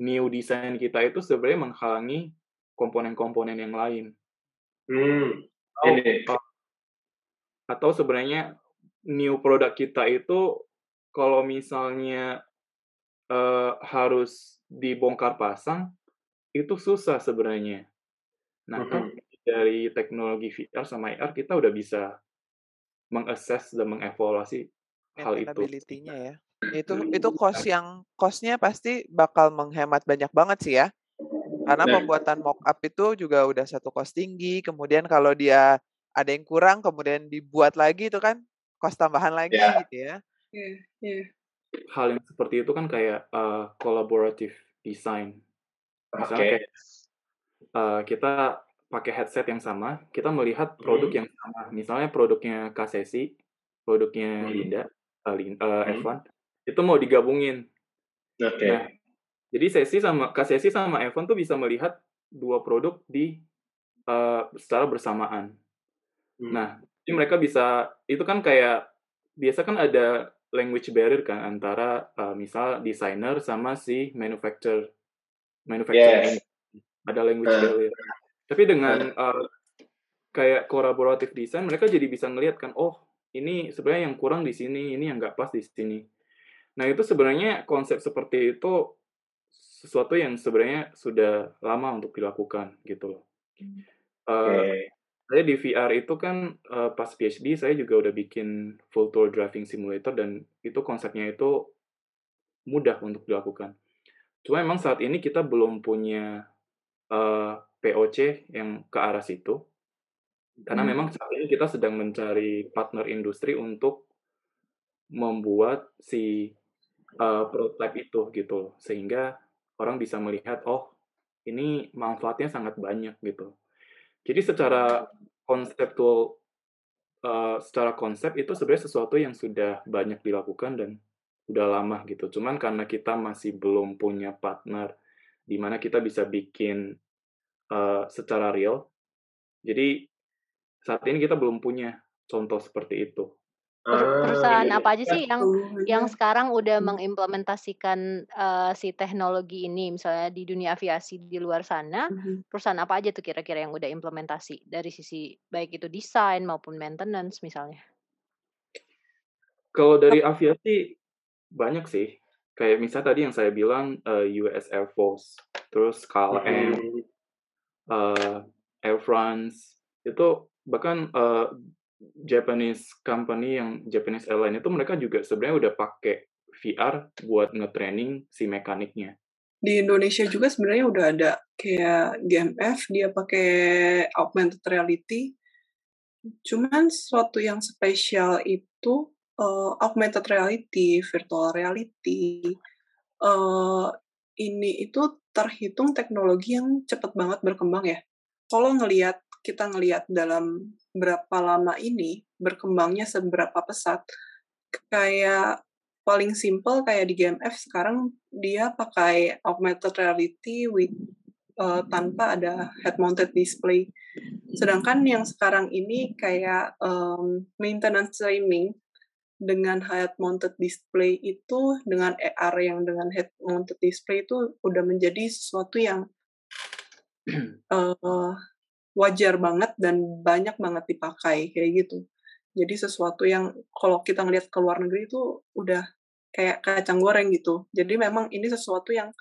new design kita itu sebenarnya menghalangi komponen-komponen yang lain. Hmm. Atau, ini. atau sebenarnya new produk kita itu kalau misalnya uh, harus dibongkar pasang itu susah sebenarnya. Nah, uh -huh. dari teknologi VR sama AR kita udah bisa mengakses dan mengevaluasi hal itu. ya. Itu itu cost yang costnya pasti bakal menghemat banyak banget sih ya. Karena nah. pembuatan mock up itu juga udah satu cost tinggi, kemudian kalau dia ada yang kurang kemudian dibuat lagi itu kan cost tambahan lagi yeah. gitu ya. Yeah, yeah. Hal yang seperti itu kan kayak uh, collaborative design. Misalnya okay. kayak uh, kita pakai headset yang sama, kita melihat produk hmm. yang sama. Misalnya produknya KCC, produknya hmm. Linda, uh, uh, hmm. F1, itu mau digabungin. Oke. Okay. Nah, jadi sesi sama KCC sama F1 tuh bisa melihat dua produk di uh, secara bersamaan. Hmm. Nah, jadi mereka bisa itu kan kayak biasa kan ada language barrier kan antara uh, misal designer sama si manufacturer manufacturer yes. ada language uh. barrier. Tapi dengan uh, kayak collaborative design, mereka jadi bisa ngelihat kan, oh ini sebenarnya yang kurang di sini, ini yang nggak pas di sini. Nah itu sebenarnya konsep seperti itu sesuatu yang sebenarnya sudah lama untuk dilakukan gitu loh. Uh, Saya di VR itu kan uh, pas PhD saya juga udah bikin full tour driving simulator dan itu konsepnya itu mudah untuk dilakukan. Cuma memang saat ini kita belum punya uh, POC yang ke arah situ. Karena hmm. memang saat ini kita sedang mencari partner industri untuk membuat si uh, prototype itu gitu, sehingga orang bisa melihat oh ini manfaatnya sangat banyak gitu. Jadi secara konseptual, uh, secara konsep itu sebenarnya sesuatu yang sudah banyak dilakukan dan udah lama gitu. Cuman karena kita masih belum punya partner di mana kita bisa bikin uh, secara real. Jadi saat ini kita belum punya contoh seperti itu. Perusahaan ah, apa aja sih yang yang sekarang udah hmm. mengimplementasikan uh, si teknologi ini, misalnya di dunia aviasi di luar sana, hmm. perusahaan apa aja tuh kira-kira yang udah implementasi dari sisi baik itu desain maupun maintenance misalnya? Kalau dari aviasi banyak sih, kayak misalnya tadi yang saya bilang uh, eh, US Air Force, terus KLM, hmm uh, Air France itu bahkan uh, Japanese company yang Japanese airline itu mereka juga sebenarnya udah pakai VR buat nge-training si mekaniknya. di Indonesia juga sebenarnya udah ada kayak GMF dia pakai augmented reality. Cuman sesuatu yang spesial itu uh, augmented reality, virtual reality. Uh, ini itu terhitung teknologi yang cepat banget berkembang ya. Kalau ngelihat kita ngelihat dalam berapa lama ini berkembangnya seberapa pesat, kayak paling simple kayak di GMF sekarang dia pakai augmented reality with uh, tanpa ada head mounted display. Sedangkan yang sekarang ini kayak um, maintenance streaming dengan head mounted display itu dengan AR yang dengan head mounted display itu udah menjadi sesuatu yang uh, <clears throat> wajar banget dan banyak banget dipakai kayak gitu. Jadi sesuatu yang kalau kita ngelihat ke luar negeri itu udah kayak kacang goreng gitu. Jadi memang ini sesuatu yang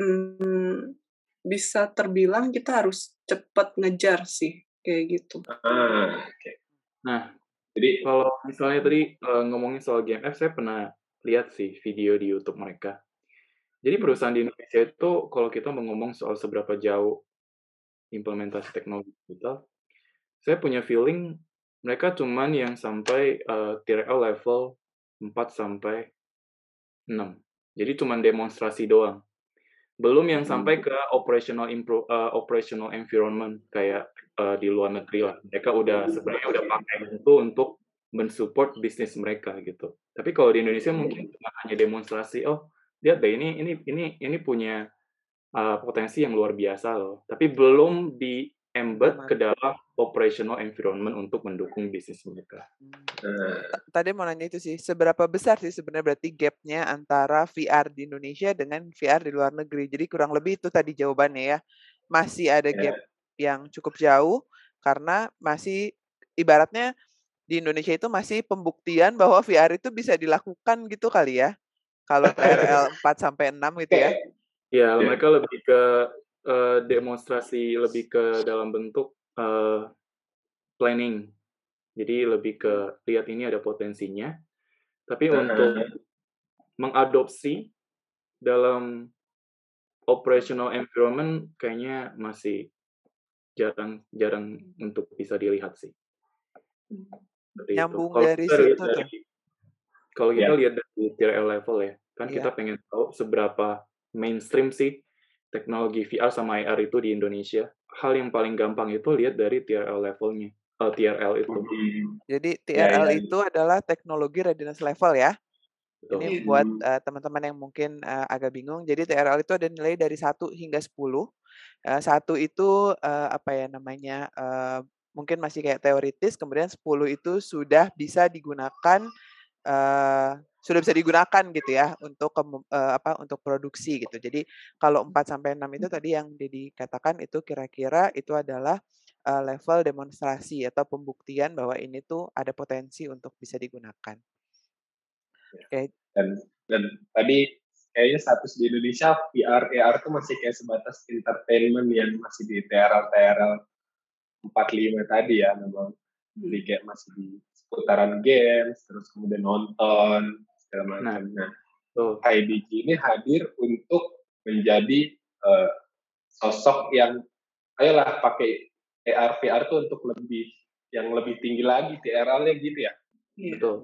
hmm, bisa terbilang kita harus cepat ngejar sih kayak gitu. Ah, Okay. Nah, jadi kalau misalnya tadi uh, ngomongin soal GMF, saya pernah lihat sih video di YouTube mereka. Jadi perusahaan di Indonesia itu kalau kita mau ngomong soal seberapa jauh implementasi teknologi digital, saya punya feeling mereka cuman yang sampai uh, TRL level 4 sampai 6. Jadi cuma demonstrasi doang. Belum yang hmm. sampai ke operational impro, uh, operational environment kayak uh, di luar negeri lah. Mereka udah sebenarnya udah pakai itu untuk mensupport bisnis mereka gitu. Tapi kalau di Indonesia mungkin cuma hanya demonstrasi, oh lihat deh ini ini ini ini punya uh, potensi yang luar biasa loh. Tapi belum di embed ke dalam operational environment untuk mendukung bisnis mereka. Hmm. Tadi mau nanya itu sih, seberapa besar sih sebenarnya berarti gapnya antara VR di Indonesia dengan VR di luar negeri? Jadi kurang lebih itu tadi jawabannya ya, masih ada gap yeah. yang cukup jauh karena masih ibaratnya di Indonesia itu masih pembuktian bahwa VR itu bisa dilakukan gitu kali ya. Kalau TRL 4 <laughs> sampai 6 gitu ya. Ya, mereka lebih ke uh, demonstrasi lebih ke dalam bentuk uh, planning. Jadi lebih ke lihat ini ada potensinya. Tapi uh-huh. untuk mengadopsi dalam operational environment kayaknya masih jarang jarang untuk bisa dilihat sih. Dari Nyambung itu. dari situ dari, tuh. Kalau kita yeah. lihat dari tier level ya, kan yeah. kita pengen tahu seberapa mainstream sih teknologi VR sama AR itu di Indonesia, hal yang paling gampang itu lihat dari TRL levelnya. Uh, eh, TRL itu. Jadi TRL ya, ya. itu adalah teknologi readiness level ya. Betul. Ini buat uh, teman-teman yang mungkin uh, agak bingung. Jadi TRL itu ada nilai dari 1 hingga 10. Uh, satu itu uh, apa ya namanya? Uh, mungkin masih kayak teoritis, kemudian 10 itu sudah bisa digunakan uh, sudah bisa digunakan gitu ya untuk uh, apa untuk produksi gitu. Jadi kalau 4 sampai 6 itu tadi yang dikatakan itu kira-kira itu adalah uh, level demonstrasi atau pembuktian bahwa ini tuh ada potensi untuk bisa digunakan. Ya. Oke. Okay. Dan dan tadi kayaknya status di Indonesia VR AR itu masih kayak sebatas entertainment yang masih di TRL TRL 45 tadi ya memang. Jadi kayak masih di seputaran games, terus kemudian nonton, segala macam. Nah, nah tuh. IDG ini hadir untuk menjadi uh, sosok yang ayolah pakai AR VR tuh untuk lebih yang lebih tinggi lagi TRL-nya gitu ya. Iya. Betul.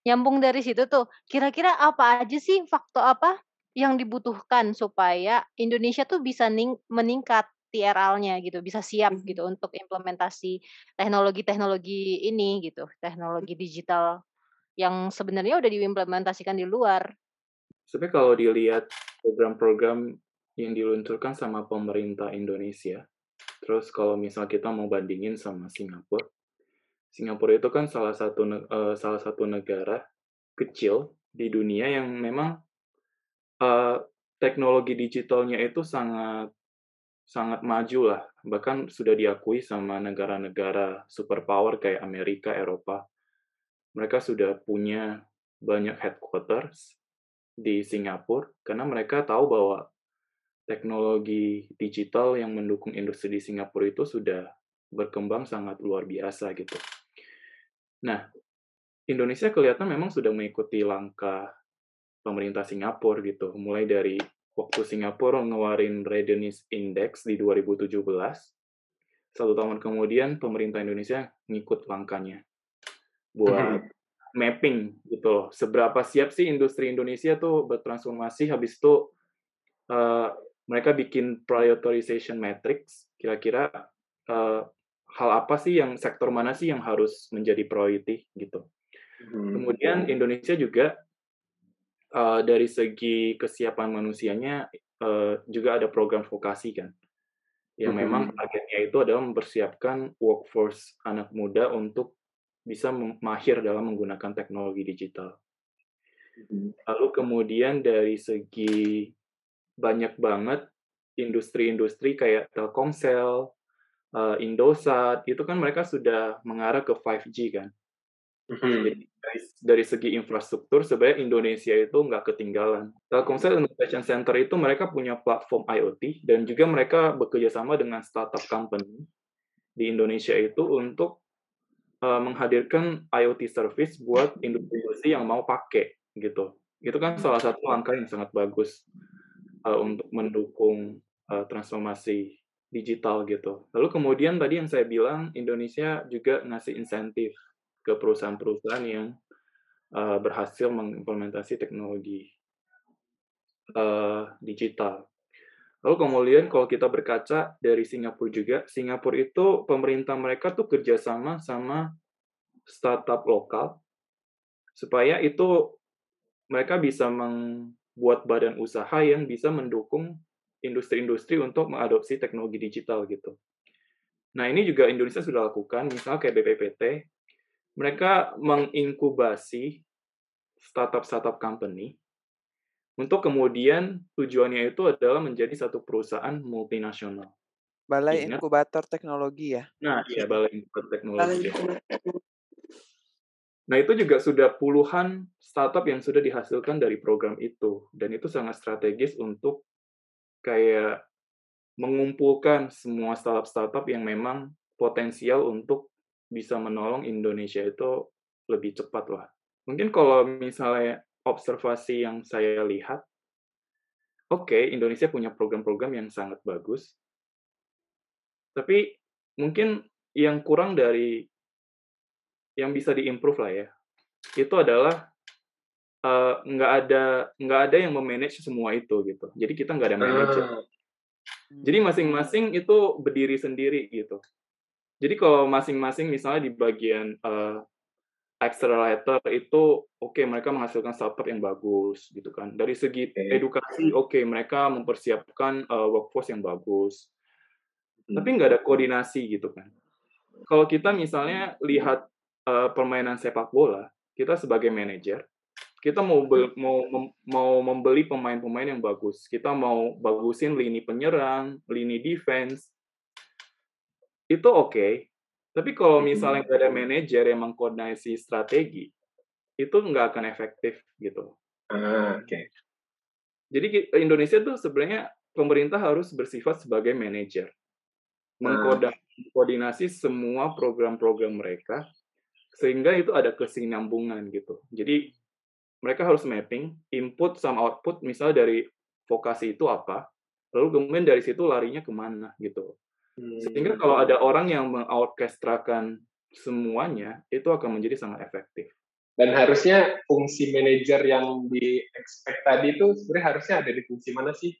Nyambung dari situ tuh, kira-kira apa aja sih faktor apa yang dibutuhkan supaya Indonesia tuh bisa ning meningkat TRL-nya gitu, bisa siap hmm. gitu untuk implementasi teknologi-teknologi ini gitu, teknologi digital yang sebenarnya udah diimplementasikan di luar. Sebenarnya kalau dilihat program-program yang diluncurkan sama pemerintah Indonesia, terus kalau misal kita mau bandingin sama Singapura, Singapura itu kan salah satu uh, salah satu negara kecil di dunia yang memang uh, teknologi digitalnya itu sangat sangat maju lah, bahkan sudah diakui sama negara-negara superpower kayak Amerika, Eropa mereka sudah punya banyak headquarters di Singapura karena mereka tahu bahwa teknologi digital yang mendukung industri di Singapura itu sudah berkembang sangat luar biasa gitu. Nah, Indonesia kelihatan memang sudah mengikuti langkah pemerintah Singapura gitu, mulai dari waktu Singapura ngeluarin Readiness Index di 2017, satu tahun kemudian pemerintah Indonesia ngikut langkahnya buat mapping gitu loh. Seberapa siap sih industri Indonesia tuh bertransformasi habis itu uh, mereka bikin prioritization matrix kira-kira uh, hal apa sih yang sektor mana sih yang harus menjadi priority gitu. Kemudian Indonesia juga uh, dari segi kesiapan manusianya uh, juga ada program vokasi kan yang memang targetnya itu adalah mempersiapkan workforce anak muda untuk bisa mahir dalam menggunakan teknologi digital. Lalu kemudian dari segi banyak banget industri-industri kayak Telkomsel, uh, Indosat, itu kan mereka sudah mengarah ke 5G kan. Jadi dari, dari segi infrastruktur sebenarnya Indonesia itu nggak ketinggalan. Telkomsel Innovation Center itu mereka punya platform IoT dan juga mereka bekerja sama dengan startup company di Indonesia itu untuk uh, menghadirkan IoT service buat industri-industri yang mau pakai gitu. Itu kan salah satu langkah yang sangat bagus uh, untuk mendukung uh, transformasi digital gitu. Lalu kemudian tadi yang saya bilang Indonesia juga ngasih insentif ke perusahaan-perusahaan yang uh, berhasil mengimplementasi teknologi uh, digital. Lalu kemudian kalau kita berkaca dari Singapura juga, Singapura itu pemerintah mereka tuh kerjasama sama startup lokal supaya itu mereka bisa membuat badan usaha yang bisa mendukung industri-industri untuk mengadopsi teknologi digital gitu. Nah ini juga Indonesia sudah lakukan, misalnya kayak BPPT, mereka menginkubasi startup-startup company untuk kemudian tujuannya itu adalah menjadi satu perusahaan multinasional. Balai Ingat? Inkubator Teknologi ya? Nah, iya Balai Inkubator Teknologi. Nah, itu juga sudah puluhan startup yang sudah dihasilkan dari program itu. Dan itu sangat strategis untuk kayak mengumpulkan semua startup-startup yang memang potensial untuk bisa menolong Indonesia itu lebih cepat lah. Mungkin kalau misalnya observasi yang saya lihat, oke okay, Indonesia punya program-program yang sangat bagus, tapi mungkin yang kurang dari yang bisa diimprove lah ya, itu adalah uh, nggak ada nggak ada yang memanage semua itu gitu. Jadi kita nggak ada manager. Ah. Jadi masing-masing itu berdiri sendiri gitu. Jadi kalau masing-masing misalnya di bagian uh, accelerator itu oke okay, mereka menghasilkan startup yang bagus gitu kan. Dari segi edukasi oke okay, mereka mempersiapkan uh, workforce yang bagus. Hmm. Tapi nggak ada koordinasi gitu kan. Kalau kita misalnya lihat uh, permainan sepak bola, kita sebagai manajer kita mau be mau mau membeli pemain-pemain yang bagus. Kita mau bagusin lini penyerang, lini defense, itu oke. Okay. Tapi kalau misalnya nggak ada manajer yang mengkoordinasi strategi, itu nggak akan efektif gitu. Ah, oke. Okay. Jadi Indonesia tuh sebenarnya pemerintah harus bersifat sebagai manajer, ah. mengkoordinasi semua program-program mereka sehingga itu ada kesinambungan gitu. Jadi mereka harus mapping input sama output misalnya dari vokasi itu apa, lalu kemudian dari situ larinya ke mana gitu. Sehingga hmm. kalau ada orang yang mengorkestrakan semuanya, itu akan menjadi sangat efektif. Dan harusnya fungsi manajer yang di expect tadi itu sebenarnya harusnya ada di fungsi mana sih?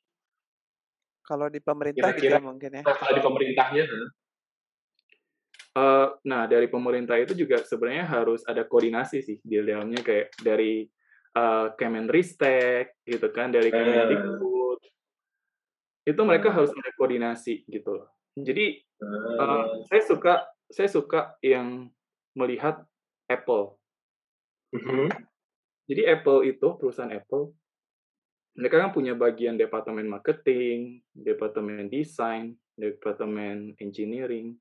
Kalau di pemerintah Kira-kira, gitu mungkin ya. Nah, kalau di pemerintahnya, Uh, nah, dari pemerintah itu juga sebenarnya harus ada koordinasi sih di dalamnya kayak dari uh, Kemenristek gitu kan, dari Kemendikbud. Uh. Itu mereka harus ada koordinasi gitu loh. Jadi uh, saya suka saya suka yang melihat Apple. Mm-hmm. Jadi Apple itu perusahaan Apple, mereka kan punya bagian departemen marketing, departemen desain, departemen engineering.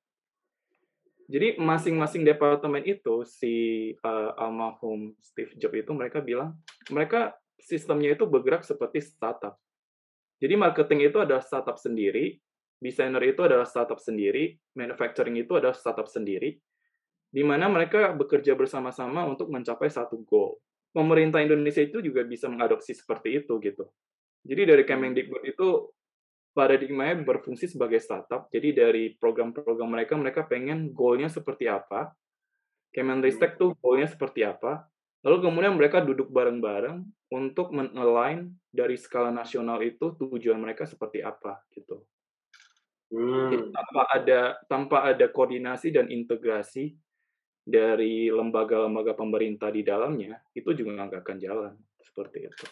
Jadi masing-masing departemen itu si uh, almarhum Steve Jobs itu mereka bilang mereka sistemnya itu bergerak seperti startup. Jadi marketing itu ada startup sendiri, desainer itu adalah startup sendiri, manufacturing itu adalah startup sendiri, di mana mereka bekerja bersama-sama untuk mencapai satu goal. Pemerintah Indonesia itu juga bisa mengadopsi seperti itu gitu. Jadi dari Kemendikbud itu paradigmanya berfungsi sebagai startup. Jadi dari program-program mereka, mereka pengen goalnya seperti apa. Kemenristek tuh goalnya seperti apa. Lalu kemudian mereka duduk bareng-bareng untuk men-align dari skala nasional itu tujuan mereka seperti apa gitu. Jadi Hmm. tanpa ada tanpa ada koordinasi dan integrasi dari lembaga-lembaga pemerintah di dalamnya, itu juga nggak akan jalan seperti itu.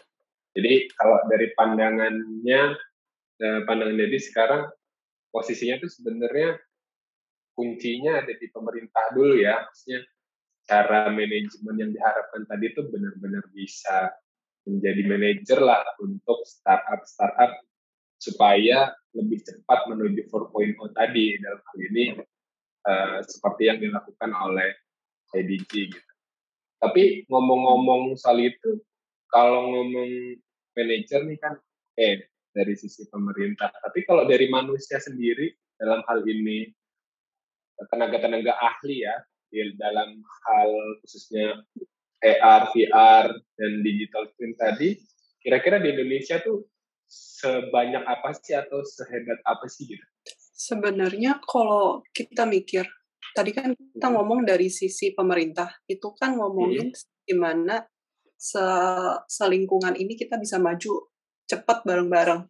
Jadi kalau dari pandangannya, eh, pandangan Dedi sekarang posisinya tuh sebenarnya kuncinya ada di pemerintah dulu ya, maksudnya cara manajemen yang diharapkan tadi itu benar-benar bisa menjadi manajer lah untuk startup-startup supaya lebih cepat menuju 4.0 tadi dalam hal ini eh, seperti yang dilakukan oleh IDG gitu. Tapi ngomong-ngomong soal itu, kalau ngomong manajer nih kan eh dari sisi pemerintah, tapi kalau dari manusia sendiri dalam hal ini tenaga-tenaga ahli ya di dalam hal khususnya AR, VR, dan digital twin tadi, kira-kira di Indonesia tuh sebanyak apa sih atau sehebat apa sih gitu? Sebenarnya kalau kita mikir, tadi kan kita ngomong dari sisi pemerintah, itu kan ngomongin gimana se selingkungan ini kita bisa maju cepat bareng-bareng.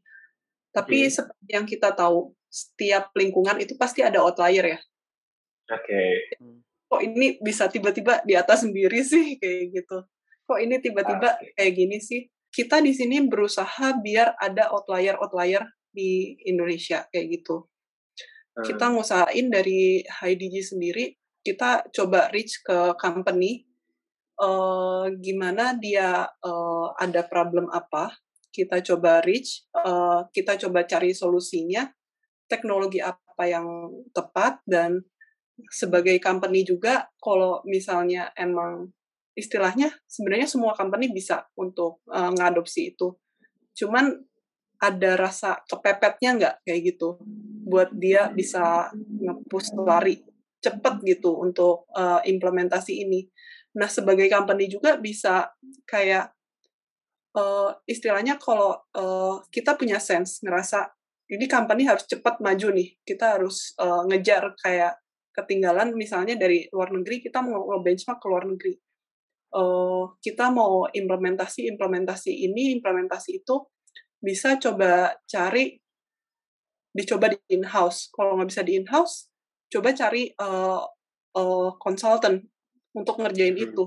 Tapi Hmm. seperti yang kita tahu, setiap lingkungan itu pasti ada outlier ya. Oke, Kok ini bisa tiba-tiba di atas sendiri sih kayak gitu. Kok ini tiba-tiba kayak gini sih? Kita di sini berusaha biar ada outlier-outlier di Indonesia kayak gitu. Kita ngusahain dari HIDG sendiri, kita coba reach ke company, eh, gimana dia eh, ada problem apa, kita coba reach, eh, kita coba cari solusinya, teknologi apa yang tepat, dan sebagai company juga, kalau misalnya emang istilahnya sebenarnya semua company bisa untuk eh, ngadopsi itu. Cuman ada rasa kepepetnya nggak kayak gitu buat dia bisa nge-push lari cepet gitu untuk eh, implementasi ini. Nah sebagai company juga bisa kayak eh, istilahnya kalau eh, kita punya sense ngerasa ini company harus cepat maju nih, kita harus eh, ngejar kayak ketinggalan misalnya dari luar negeri kita mau benchmark ke luar negeri. Eh, kita mau implementasi implementasi ini implementasi itu bisa coba cari dicoba di in house kalau nggak bisa di in house coba cari uh, uh, consultant untuk ngerjain Hmm. itu.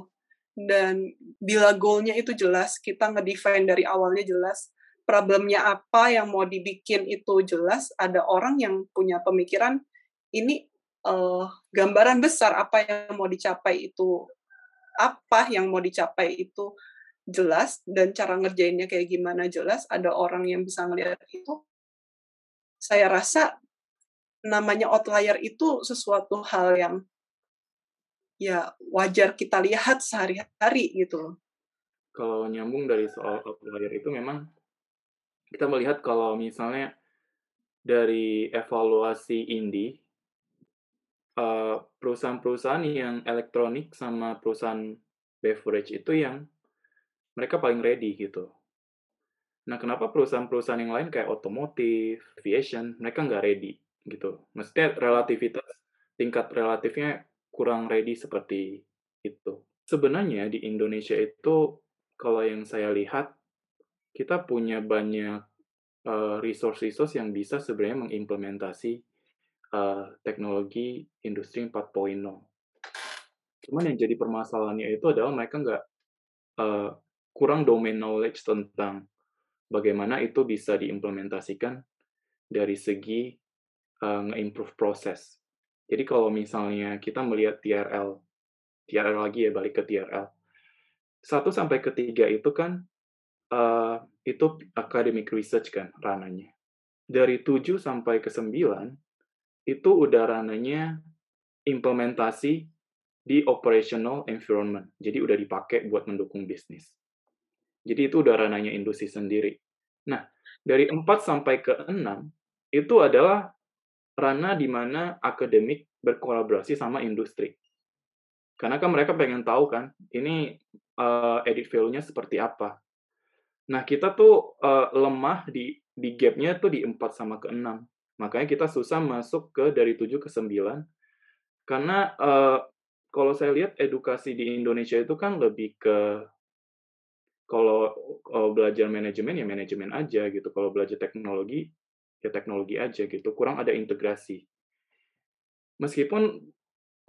Dan bila goalnya itu jelas kita ngedefine dari awalnya jelas problemnya apa yang mau dibikin itu jelas ada orang yang punya pemikiran ini uh, gambaran besar apa yang mau dicapai itu apa yang mau dicapai itu jelas dan cara ngerjainnya kayak gimana jelas ada orang yang bisa ngelihat itu saya rasa namanya outlier itu sesuatu hal yang ya wajar kita lihat sehari-hari gitu loh. Kalau nyambung dari soal outlier itu memang kita melihat kalau misalnya dari evaluasi Indi eh, perusahaan-perusahaan yang elektronik sama perusahaan beverage itu yang mereka paling ready gitu. Nah, kenapa perusahaan-perusahaan yang lain kayak otomotif, aviation, mereka nggak ready gitu? Maksudnya relativitas, tingkat relatifnya kurang ready seperti itu. Sebenarnya di Indonesia itu, kalau yang saya lihat, kita punya banyak uh, resource-resource yang bisa sebenarnya mengimplementasi uh, teknologi industri 4.0. Cuman yang jadi permasalahannya itu adalah mereka nggak uh, kurang domain knowledge tentang bagaimana itu bisa diimplementasikan dari segi uh, nge-improve proses. Jadi kalau misalnya kita melihat TRL, TRL lagi ya balik ke TRL, satu sampai ketiga itu kan uh, itu academic research kan rananya. Dari 7 sampai ke 9 itu udah rananya implementasi di operational environment. Jadi udah dipakai buat mendukung bisnis. Jadi itu udah rananya industri sendiri. Nah, dari 4 sampai ke 6 itu adalah ranah di mana akademik berkolaborasi sama industri. Karena kan mereka pengen tahu kan, ini uh, edit value-nya seperti apa. Nah, kita tuh uh, lemah di di gapnya tuh di 4 sama ke 6. Makanya kita susah masuk ke dari 7 ke 9. Karena uh, kalau saya lihat edukasi di Indonesia itu kan lebih ke kalau, kalau belajar manajemen ya manajemen aja gitu. Kalau belajar teknologi ya teknologi aja gitu. Kurang ada integrasi. Meskipun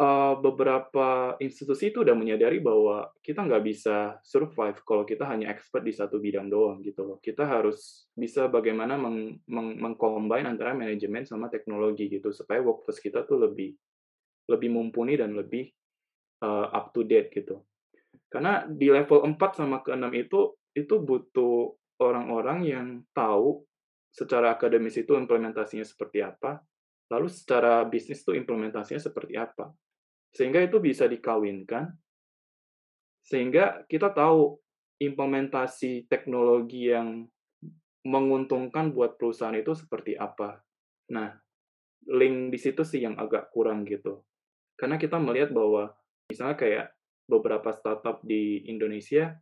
uh, beberapa institusi itu udah menyadari bahwa kita nggak bisa survive kalau kita hanya expert di satu bidang doang gitu loh. Kita harus bisa bagaimana meng, meng, mengcombine antara manajemen sama teknologi gitu supaya workforce kita tuh lebih lebih mumpuni dan lebih uh, up to date gitu. Karena di level 4 sama ke 6 itu itu butuh orang-orang yang tahu secara akademis itu implementasinya seperti apa, lalu secara bisnis itu implementasinya seperti apa sehingga itu bisa dikawinkan sehingga kita tahu implementasi teknologi yang menguntungkan buat perusahaan itu seperti apa. Nah, link di situ sih yang agak kurang gitu. Karena kita melihat bahwa misalnya kayak beberapa startup di Indonesia,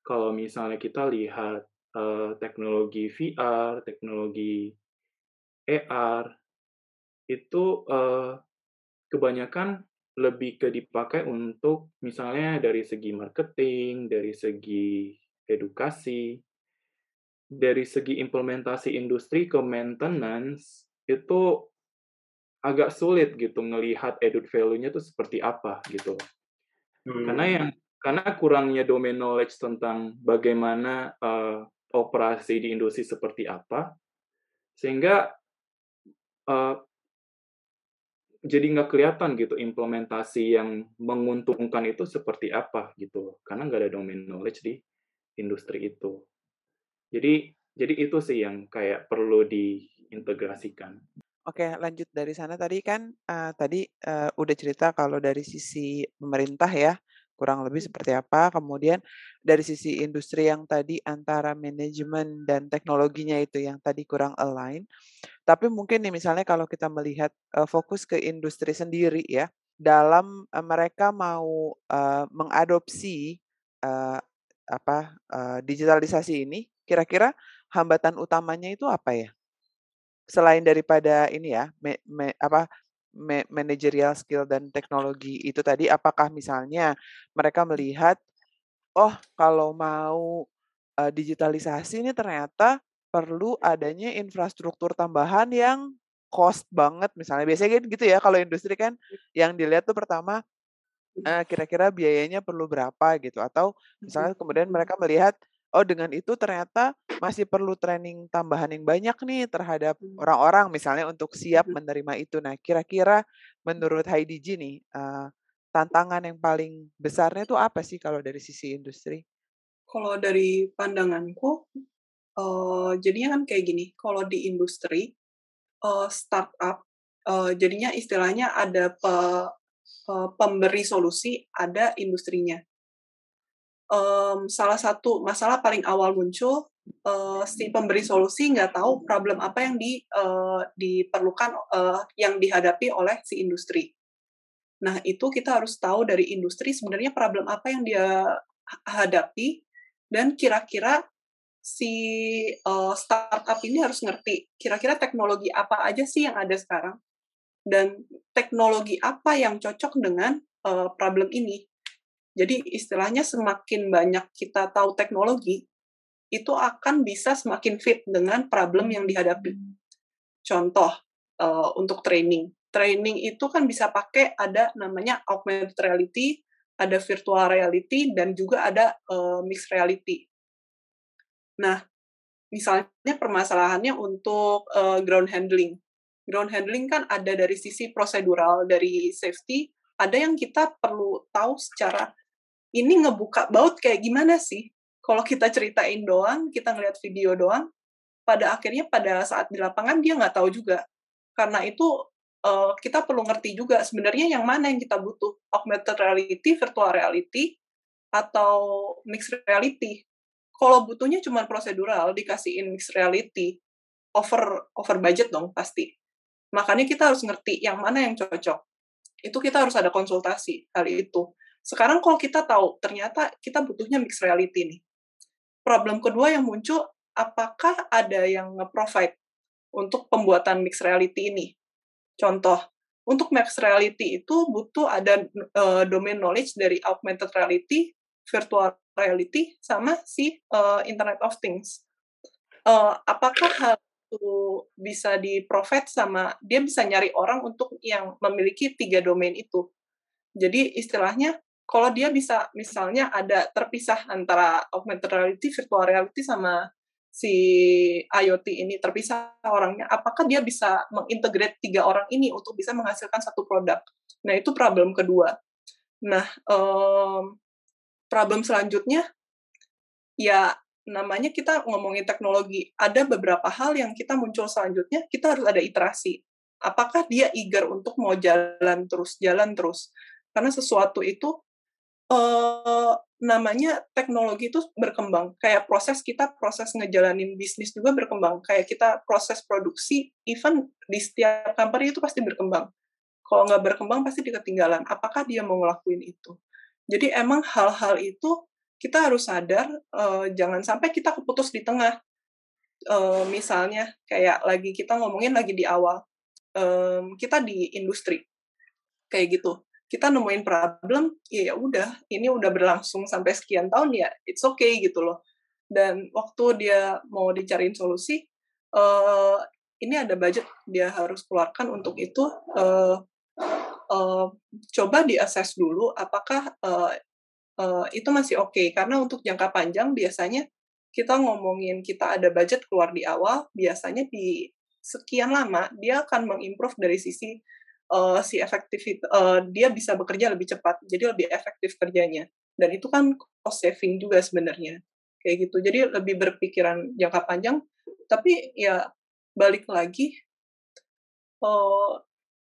kalau misalnya kita lihat uh, teknologi VR, teknologi AR, itu uh, kebanyakan lebih ke dipakai untuk misalnya dari segi marketing, dari segi edukasi, dari segi implementasi industri ke maintenance itu agak sulit gitu ngelihat edut value-nya itu seperti apa gitu. Hmm. Karena yang karena kurangnya domain knowledge tentang bagaimana uh, operasi di industri seperti apa, sehingga uh, jadi nggak kelihatan gitu implementasi yang menguntungkan itu seperti apa gitu karena nggak ada domain knowledge di industri itu. Jadi jadi itu sih yang kayak perlu diintegrasikan. Oke, lanjut dari sana tadi kan uh, tadi uh, udah cerita kalau dari sisi pemerintah ya kurang lebih seperti apa. Kemudian dari sisi industri yang tadi antara manajemen dan teknologinya itu yang tadi kurang align. Tapi mungkin nih misalnya kalau kita melihat uh, fokus ke industri sendiri ya, dalam uh, mereka mau uh, mengadopsi uh, apa uh, digitalisasi ini, kira-kira hambatan utamanya itu apa ya? Selain daripada ini ya, me, me, apa managerial skill dan teknologi itu tadi apakah misalnya mereka melihat oh kalau mau uh, digitalisasi ini ternyata perlu adanya infrastruktur tambahan yang cost banget misalnya. Biasanya kan gitu ya kalau industri kan yang dilihat tuh pertama uh, kira-kira biayanya perlu berapa? gitu. Atau misalnya kemudian mereka melihat oh dengan itu ternyata masih perlu training tambahan yang banyak nih terhadap hmm. orang-orang misalnya untuk siap menerima itu. Nah, kira-kira menurut Heidi G nih uh, tantangan yang paling besarnya itu apa sih kalau dari sisi industri? Kalau dari pandanganku, uh, jadinya kan kayak gini. Kalau di industri uh, startup, uh, jadinya istilahnya ada pe, uh, pemberi solusi, ada industrinya um, salah satu masalah paling awal muncul uh, si pemberi solusi nggak tahu problem apa yang di, uh, diperlukan uh, yang dihadapi oleh si industri. Nah itu kita harus tahu dari industri sebenarnya problem apa yang dia hadapi dan kira-kira si uh, startup ini harus ngerti kira-kira teknologi apa aja sih yang ada sekarang dan teknologi apa yang cocok dengan uh, problem ini jadi istilahnya semakin banyak kita tahu teknologi, itu akan bisa semakin fit dengan problem yang dihadapi. Contoh uh, untuk training, training itu kan bisa pakai ada namanya augmented reality, ada virtual reality, dan juga ada uh, mixed reality. Nah, misalnya permasalahannya untuk uh, ground handling. Ground handling kan ada dari sisi prosedural, dari safety, ada yang kita perlu tahu secara ini ngebuka baut kayak gimana sih? Kalau kita ceritain doang, kita ngeliat video doang, pada akhirnya pada saat di lapangan dia nggak tahu juga. Karena itu uh, kita perlu ngerti juga sebenarnya yang mana yang kita butuh, augmented reality, virtual reality, atau mixed reality. Kalau butuhnya cuma prosedural, dikasihin mixed reality, over over budget dong pasti. Makanya kita harus ngerti yang mana yang cocok. Itu kita harus ada konsultasi kali itu. Sekarang kalau kita tahu ternyata kita butuhnya mixed reality nih. problem kedua yang muncul, apakah ada yang nge-provide untuk pembuatan mixed reality ini? Contoh, untuk mixed reality itu butuh ada uh, domain knowledge dari augmented reality, virtual reality, sama si uh, Internet of Things. Uh, apakah hal itu bisa di-provide sama, dia bisa nyari orang untuk yang memiliki tiga domain itu. Jadi istilahnya kalau dia bisa misalnya ada terpisah antara augmented reality, virtual reality sama si IoT ini terpisah orangnya, apakah dia bisa mengintegrate tiga orang ini untuk bisa menghasilkan satu produk? Nah itu problem kedua. Nah um, problem selanjutnya ya namanya kita ngomongin teknologi. Ada beberapa hal yang kita muncul selanjutnya, kita harus ada iterasi. Apakah dia eager untuk mau jalan terus, jalan terus? Karena sesuatu itu uh, namanya teknologi itu berkembang. Kayak proses kita, proses ngejalanin bisnis juga berkembang. Kayak kita proses produksi, even di setiap company itu pasti berkembang. Kalau nggak berkembang pasti ketinggalan. Apakah dia mau ngelakuin itu? Jadi emang hal-hal itu kita harus sadar uh, jangan sampai kita keputus di tengah. Uh, misalnya kayak lagi kita ngomongin lagi di awal, um, kita di industri kayak gitu kita nemuin problem ya udah ini udah berlangsung sampai sekian tahun ya it's okay gitu loh dan waktu dia mau dicariin solusi uh, ini ada budget dia harus keluarkan untuk itu uh, uh, coba diakses dulu apakah uh, uh, itu masih oke okay. karena untuk jangka panjang biasanya kita ngomongin kita ada budget keluar di awal biasanya di sekian lama dia akan mengimprove dari sisi uh, si efektif uh, dia bisa bekerja lebih cepat, jadi lebih efektif kerjanya. Dan itu kan cost saving juga sebenarnya, kayak gitu. Jadi lebih berpikiran jangka panjang, tapi ya balik lagi, uh,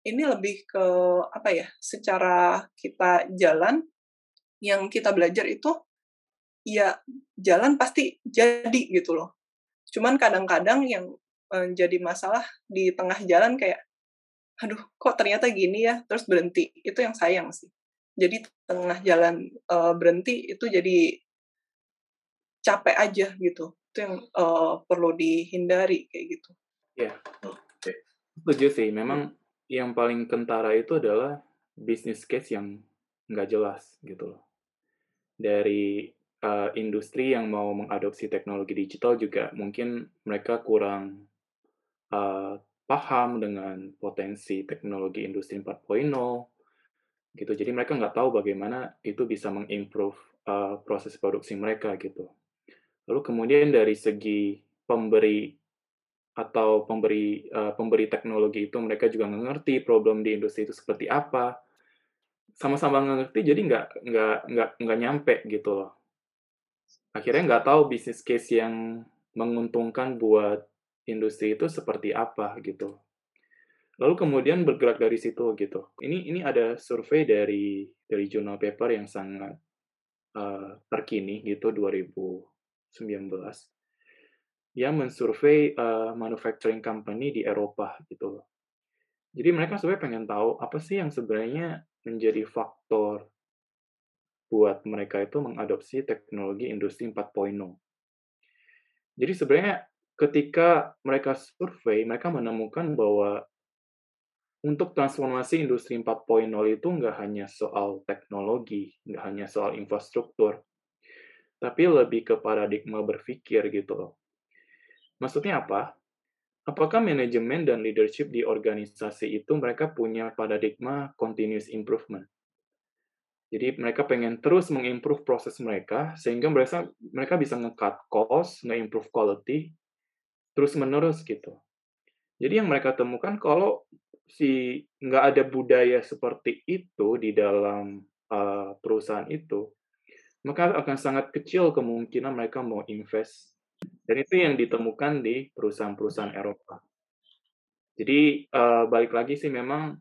ini lebih ke apa ya? Secara kita jalan, yang kita belajar itu ya jalan pasti jadi gitu loh. Cuman kadang-kadang yang menjadi masalah di tengah jalan kayak aduh kok ternyata gini ya terus berhenti. Itu yang sayang sih. Jadi tengah jalan uh, berhenti itu jadi capek aja gitu. Itu yang uh, perlu dihindari kayak gitu. Ya oke. Setuju sih. Memang yang paling kentara itu adalah bisnis case yang nggak jelas gitu loh. Dari uh, industri yang mau mengadopsi teknologi digital juga mungkin mereka kurang uh, paham dengan potensi teknologi industri 4.0 gitu. Jadi mereka nggak tahu bagaimana itu bisa mengimprove uh, proses produksi mereka gitu. Lalu kemudian dari segi pemberi atau pemberi uh, pemberi teknologi itu mereka juga ngerti problem di industri itu seperti apa. Sama-sama ngerti jadi nggak nggak nggak nggak nyampe gitu loh. Akhirnya nggak tahu bisnis case yang menguntungkan buat industri itu seperti apa gitu. Lalu kemudian bergerak dari situ gitu. Ini ini ada survei dari dari jurnal paper yang sangat uh, terkini gitu 2019 yang mensurvei uh, manufacturing company di Eropa gitu. Jadi mereka sebenarnya pengen tahu apa sih yang sebenarnya menjadi faktor buat mereka itu mengadopsi teknologi industri 4.0. Jadi sebenarnya ketika mereka survei, mereka menemukan bahwa untuk transformasi industri 4.0 itu nggak hanya soal teknologi, nggak hanya soal infrastruktur, tapi lebih ke paradigma berpikir gitu loh. Maksudnya apa? Apakah manajemen dan leadership di organisasi itu mereka punya paradigma continuous improvement? Jadi mereka pengen terus mengimprove proses mereka sehingga mereka mereka bisa nge-cut cost, nge-improve quality, terus-menerus gitu. Jadi yang mereka temukan kalau si nggak ada budaya seperti itu di dalam uh, perusahaan itu, maka akan sangat kecil kemungkinan mereka mau invest. Dan itu yang ditemukan di perusahaan-perusahaan Eropa. Jadi uh, balik lagi sih memang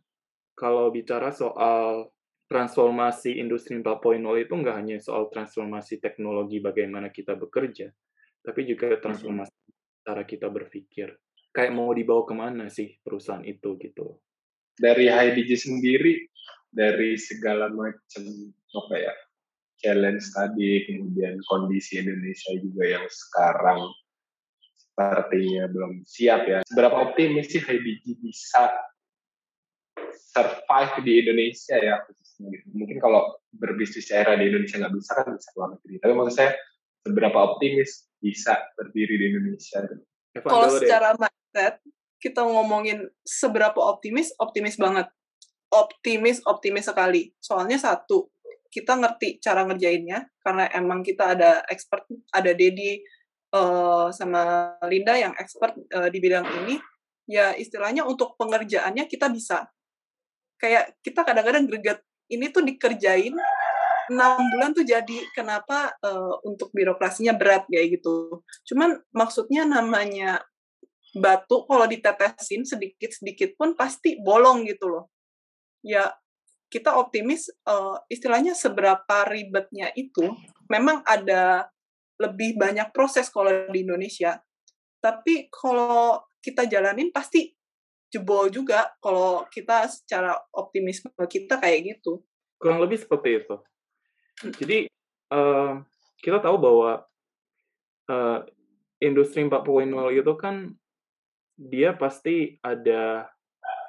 kalau bicara soal transformasi industri 4.0 itu nggak hanya soal transformasi teknologi bagaimana kita bekerja, tapi juga transformasi cara kita berpikir. Kayak mau dibawa ke mana sih perusahaan itu gitu. Dari HiDigi sendiri, dari segala macam apa ya challenge tadi, kemudian kondisi Indonesia juga yang sekarang sepertinya belum siap ya. Seberapa optimis sih HDG bisa survive di Indonesia ya gitu. Mungkin kalau berbisnis era di Indonesia nggak bisa kan bisa luar negeri. Tapi maksud saya seberapa optimis bisa berdiri di Indonesia? Gitu. Kalau secara mindset kita ngomongin seberapa optimis, optimis banget. Optimis, optimis sekali. Soalnya satu, kita ngerti cara ngerjainnya karena emang kita ada expert, ada Dedi uh, sama Linda yang expert uh, di bidang ini. Ya istilahnya untuk pengerjaannya kita bisa. Kayak kita kadang-kadang greget, ini tuh dikerjain enam bulan tuh jadi kenapa uh, untuk birokrasinya berat kayak gitu. Cuman maksudnya namanya batu kalau ditetesin sedikit-sedikit pun pasti bolong gitu loh. Ya kita optimis uh, istilahnya seberapa ribetnya itu memang ada lebih banyak proses kalau di Indonesia. Tapi kalau kita jalanin pasti jebol juga kalau kita secara optimisme kita kayak gitu. Kurang lebih seperti itu. Jadi uh, kita tahu bahwa uh, industri 4.0 itu kan dia pasti ada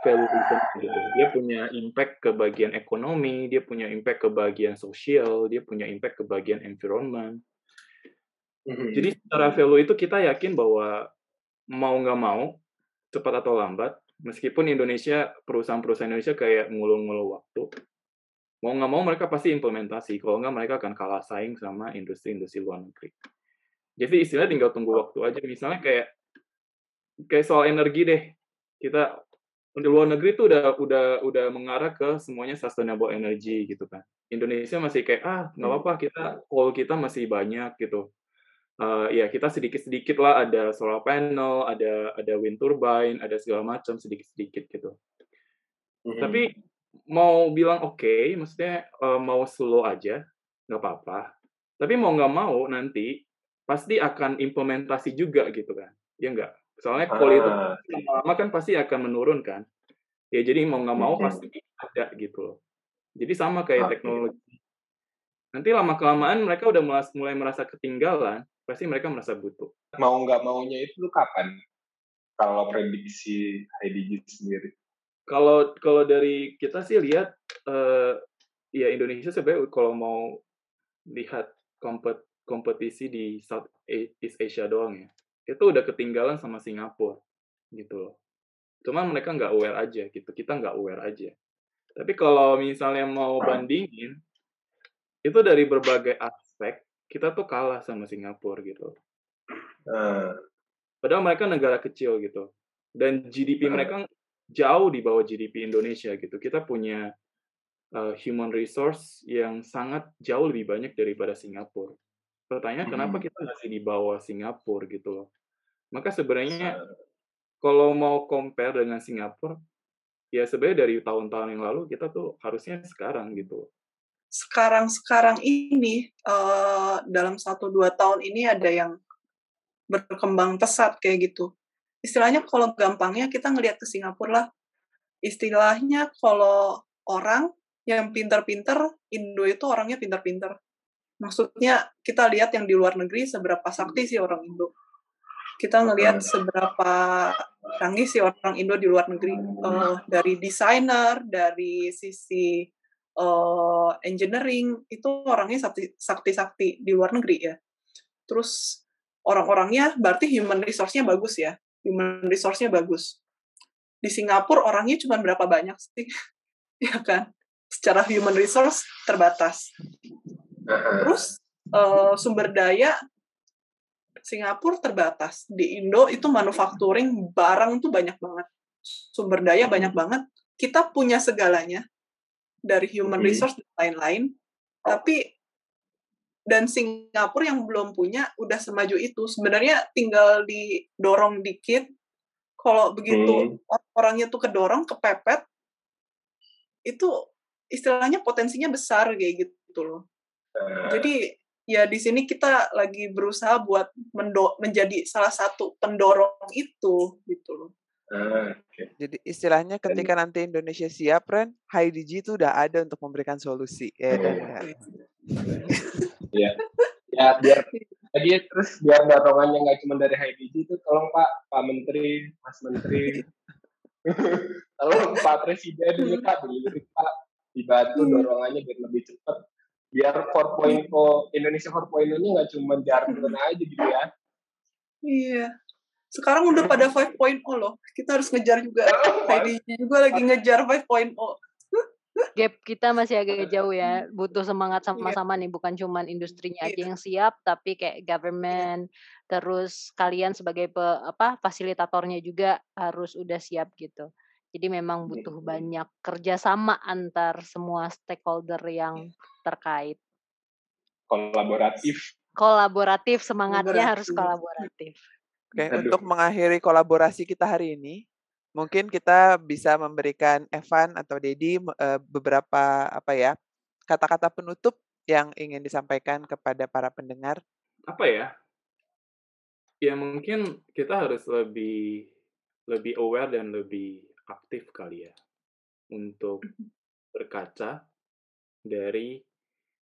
value gitu. Dia punya impact ke bagian ekonomi, dia punya impact ke bagian sosial, dia punya impact ke bagian environment. Mm-hmm. Jadi secara value itu kita yakin bahwa mau nggak mau, cepat atau lambat, meskipun Indonesia perusahaan-perusahaan Indonesia kayak ngulung-ngulung waktu, mau nggak mau mereka pasti implementasi. Kalau nggak mereka akan kalah saing sama industri-industri luar negeri. Jadi istilahnya tinggal tunggu waktu aja. Misalnya kayak kayak soal energi deh. Kita di luar negeri tuh udah udah udah mengarah ke semuanya sustainable energy gitu kan. Indonesia masih kayak ah nggak hmm. apa-apa kita coal kita masih banyak gitu. Uh, ya kita sedikit-sedikit lah ada solar panel, ada ada wind turbine, ada segala macam sedikit-sedikit gitu. Mm-hmm. Tapi mau bilang oke, okay, maksudnya uh, mau slow aja nggak apa-apa. Tapi mau nggak mau nanti pasti akan implementasi juga gitu kan, ya nggak? Soalnya kalau itu ah. lama-lama kan pasti akan menurun kan. Ya jadi mau nggak mau pasti ada gitu loh. Jadi sama kayak okay. teknologi. Nanti lama-kelamaan mereka udah mulai merasa ketinggalan, pasti mereka merasa butuh. Mau nggak maunya itu kapan? Kalau prediksi IDG sendiri? Kalau kalau dari kita sih lihat, uh, ya Indonesia sebenarnya kalau mau lihat kompet, kompetisi di South East Asia doang ya itu udah ketinggalan sama Singapura gitu loh. Cuman mereka nggak aware aja gitu, kita nggak aware aja. Tapi kalau misalnya mau bandingin, itu dari berbagai aspek kita tuh kalah sama Singapura gitu. Uh. Padahal mereka negara kecil gitu, dan GDP uh. mereka jauh di bawah GDP Indonesia gitu. Kita punya uh, human resource yang sangat jauh lebih banyak daripada Singapura. Pertanyaan hmm. kenapa kita masih di bawah Singapura gitu loh? Maka sebenarnya kalau mau compare dengan Singapura, ya sebenarnya dari tahun-tahun yang lalu kita tuh harusnya sekarang gitu. Sekarang-sekarang ini uh, dalam satu dua tahun ini ada yang berkembang pesat kayak gitu. Istilahnya kalau gampangnya kita ngelihat ke Singapura lah. Istilahnya kalau orang yang pinter-pinter, Indo itu orangnya pinter-pinter. Maksudnya kita lihat yang di luar negeri seberapa sakti sih orang Indo kita ngelihat seberapa canggih sih orang Indo di luar negeri uh, dari desainer, dari sisi uh, engineering itu orangnya sakti-sakti di luar negeri ya. Terus orang-orangnya berarti human resource-nya bagus ya. Human resource-nya bagus. Di Singapura orangnya cuma berapa banyak sih? <laughs> ya kan? Secara human resource terbatas. Terus uh, sumber daya Singapura terbatas. Di Indo itu manufacturing barang tuh banyak banget. Sumber daya hmm. banyak banget. Kita punya segalanya dari human resource dan lain-lain. Tapi dan Singapura yang belum punya udah semaju itu. Sebenarnya tinggal didorong dikit. Kalau begitu hmm. orangnya tuh kedorong, kepepet, itu istilahnya potensinya besar kayak gitu loh. Eh. Jadi ya di sini kita lagi berusaha buat mendo menjadi salah satu pendorong itu gitu loh. Ah, okay. Jadi istilahnya ketika nanti Indonesia siap, Ren, HiDG itu udah ada untuk memberikan solusi. Ya, ya. <laughs> Iya. Ya biar <laughs> jadi terus biar dorongannya nggak cuma dari HIDG itu tolong Pak Pak Menteri, Mas Menteri, <laughs> tolong Pak Presiden juga Pak dilirik Pak dibantu dorongannya biar lebih cepat biar 4.0 Indonesia 4.0 nya nggak cuma jargon aja gitu ya. Iya. Sekarang udah pada 5.0 loh. Kita harus ngejar juga. <laughs> HIDG juga lagi ngejar 5.0. Gap kita masih agak jauh ya. Butuh semangat sama-sama nih, bukan cuman industrinya aja Iya. yang siap, tapi kayak government, terus kalian sebagai pe, apa fasilitatornya juga harus udah siap gitu. Jadi memang butuh banyak kerjasama antar semua stakeholder yang terkait. Kolaboratif. Kolaboratif, semangatnya harus Kolaboratif. kolaboratif. Oke, Aduh. untuk mengakhiri kolaborasi kita hari ini, mungkin kita bisa memberikan Evan atau Dedi eh, beberapa apa ya kata-kata penutup yang ingin disampaikan kepada para pendengar. apa ya? Ya mungkin kita harus lebih lebih aware dan lebih aktif kali ya untuk berkaca dari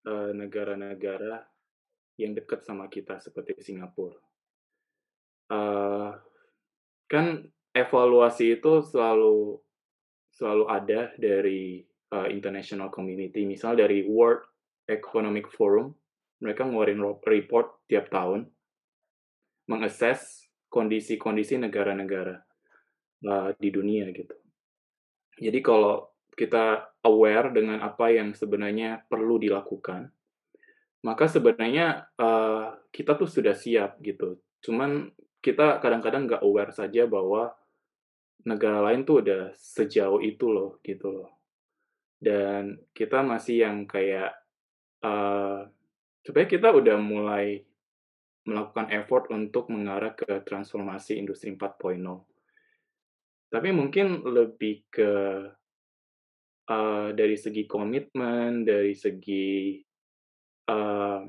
eh, negara-negara yang dekat sama kita seperti Singapura. Eh, kan evaluasi itu selalu selalu ada dari eh, international community, misal dari World Economic Forum, mereka ngeluarin report tiap tahun mengakses kondisi-kondisi negara-negara uh, di dunia gitu. Jadi kalau kita aware dengan apa yang sebenarnya perlu dilakukan, maka sebenarnya uh, kita tuh sudah siap gitu. Cuman kita kadang-kadang nggak aware saja bahwa negara lain tuh udah sejauh itu loh gitu loh. Dan kita masih yang kayak uh, sebenarnya kita udah mulai melakukan effort untuk mengarah ke transformasi industri 4.0. Tapi mungkin lebih ke uh, dari segi komitmen, dari segi uh,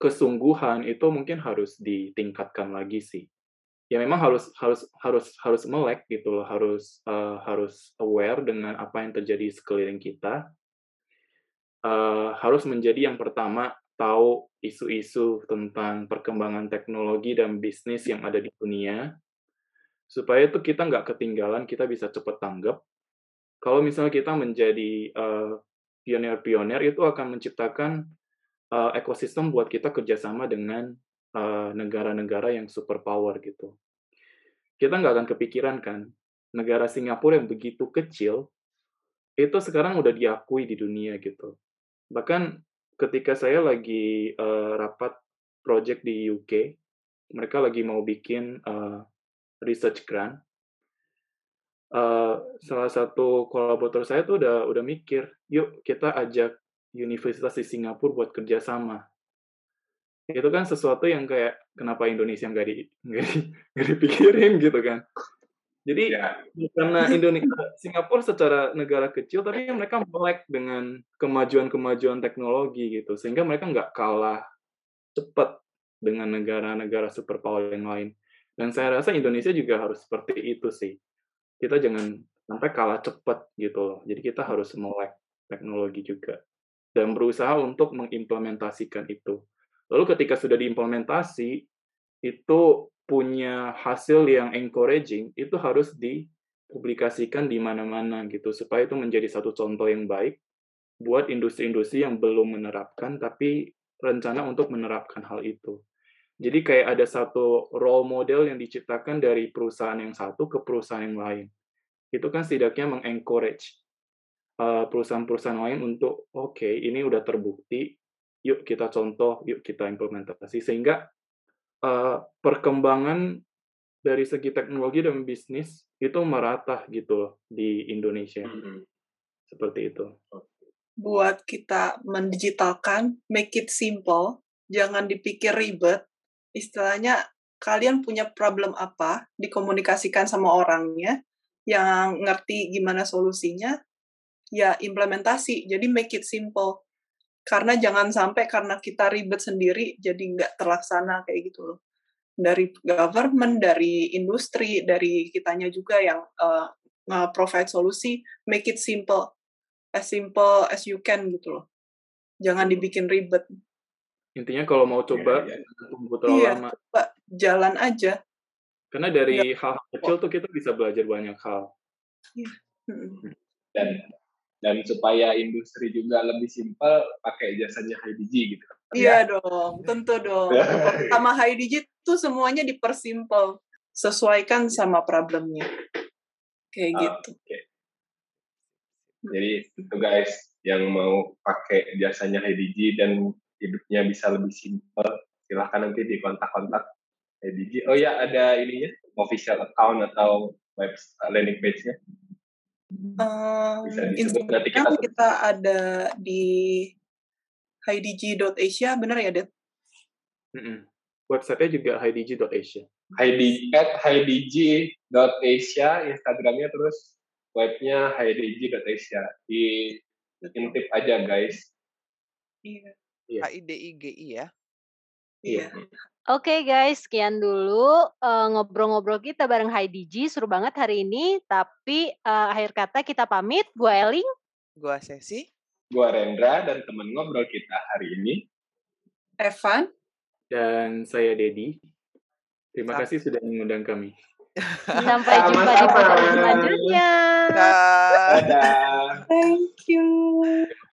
kesungguhan itu mungkin harus ditingkatkan lagi sih. Ya memang harus harus harus harus melek gitu loh, harus uh, harus aware dengan apa yang terjadi sekeliling kita. Uh, harus menjadi yang pertama tahu isu-isu tentang perkembangan teknologi dan bisnis yang ada di dunia, supaya itu kita nggak ketinggalan, kita bisa cepat tanggap. Kalau misalnya kita menjadi uh, pionir-pionir, itu akan menciptakan uh, ekosistem buat kita kerjasama dengan negara-negara yang superpower gitu. Kita nggak akan kepikiran kan, negara Singapura yang begitu kecil, itu sekarang udah diakui di dunia gitu. Bahkan ketika saya lagi uh, rapat project di UK, mereka lagi mau bikin uh, research grant. Uh, salah satu kolaborator saya tuh udah udah mikir, yuk kita ajak universitas di Singapura buat kerjasama. Itu kan sesuatu yang kayak kenapa Indonesia nggak di nggak di, nggak dipikirin gitu kan. Jadi Ya. karena Indonesia Singapura secara negara kecil tapi mereka melek dengan kemajuan-kemajuan teknologi gitu. Sehingga mereka nggak kalah cepat dengan negara-negara superpower yang lain. Dan saya rasa Indonesia juga harus seperti itu sih. Kita jangan sampai kalah cepat gitu loh. Jadi kita harus melek teknologi juga. Dan berusaha untuk mengimplementasikan itu lalu ketika sudah diimplementasi itu punya hasil yang encouraging itu harus dipublikasikan di mana-mana gitu supaya itu menjadi satu contoh yang baik buat industri-industri yang belum menerapkan tapi rencana untuk menerapkan hal itu. Jadi kayak ada satu role model yang diciptakan dari perusahaan yang satu ke perusahaan yang lain. Itu kan setidaknya mengencourage uh, perusahaan-perusahaan lain untuk oke okay, ini udah terbukti, yuk kita contoh, yuk kita implementasi sehingga uh, perkembangan dari segi teknologi dan bisnis itu merata gitu loh di Indonesia. Mhm. Seperti itu. buat kita mendigitalkan, make it simple, jangan dipikir ribet. Istilahnya kalian punya problem apa, dikomunikasikan sama orangnya yang ngerti gimana solusinya, ya implementasi. Jadi make it simple. Karena jangan sampai karena kita ribet sendiri jadi nggak terlaksana kayak gitu loh. Dari government, dari industri, dari kitanya juga yang uh, provide solusi, make it simple as simple as you can gitu loh. Jangan dibikin ribet. Intinya kalau mau coba Iya, iya. jangan tunggu terlalu Iya, lama. coba jalan aja. Karena dari hal kecil tuh kita bisa belajar banyak hal. Mm. dan dan supaya industri juga lebih simpel pakai jasanya HiDigi gitu. Iya dong, tentu dong. <laughs> Sama HiDigi tuh semuanya dipersimpel, sesuaikan sama problemnya. Kayak Ah, gitu. Oke. Jadi itu guys yang mau pakai jasanya HiDigi dan hidupnya bisa lebih simpel, silahkan nanti di kontak-kontak HiDigi. Oh ya ada ininya official account atau web landing page-nya. Bisa disebut nanti kita Instagram kita ada di hidg.asia, bener ya, Det? Mm-mm. Website-nya juga hidg.asia. Heidi at heidigi.asia Instagramnya terus webnya heidigi.asia di intip aja guys Iya. Iya. H-I-D-I-G-I ya. Iya. Oke guys, sekian dulu eh, ngobrol-ngobrol kita bareng Heidi G. Seru banget hari ini. Tapi eh, akhir kata kita pamit. Gue Eling. Gua Sesi. gua Rendra dan teman ngobrol kita hari ini Evan, Dan saya Dedi. Terima kasih sudah mengundang kami. <laughs> Sampai jumpa di podcast selanjutnya. Dah. dadah thank you.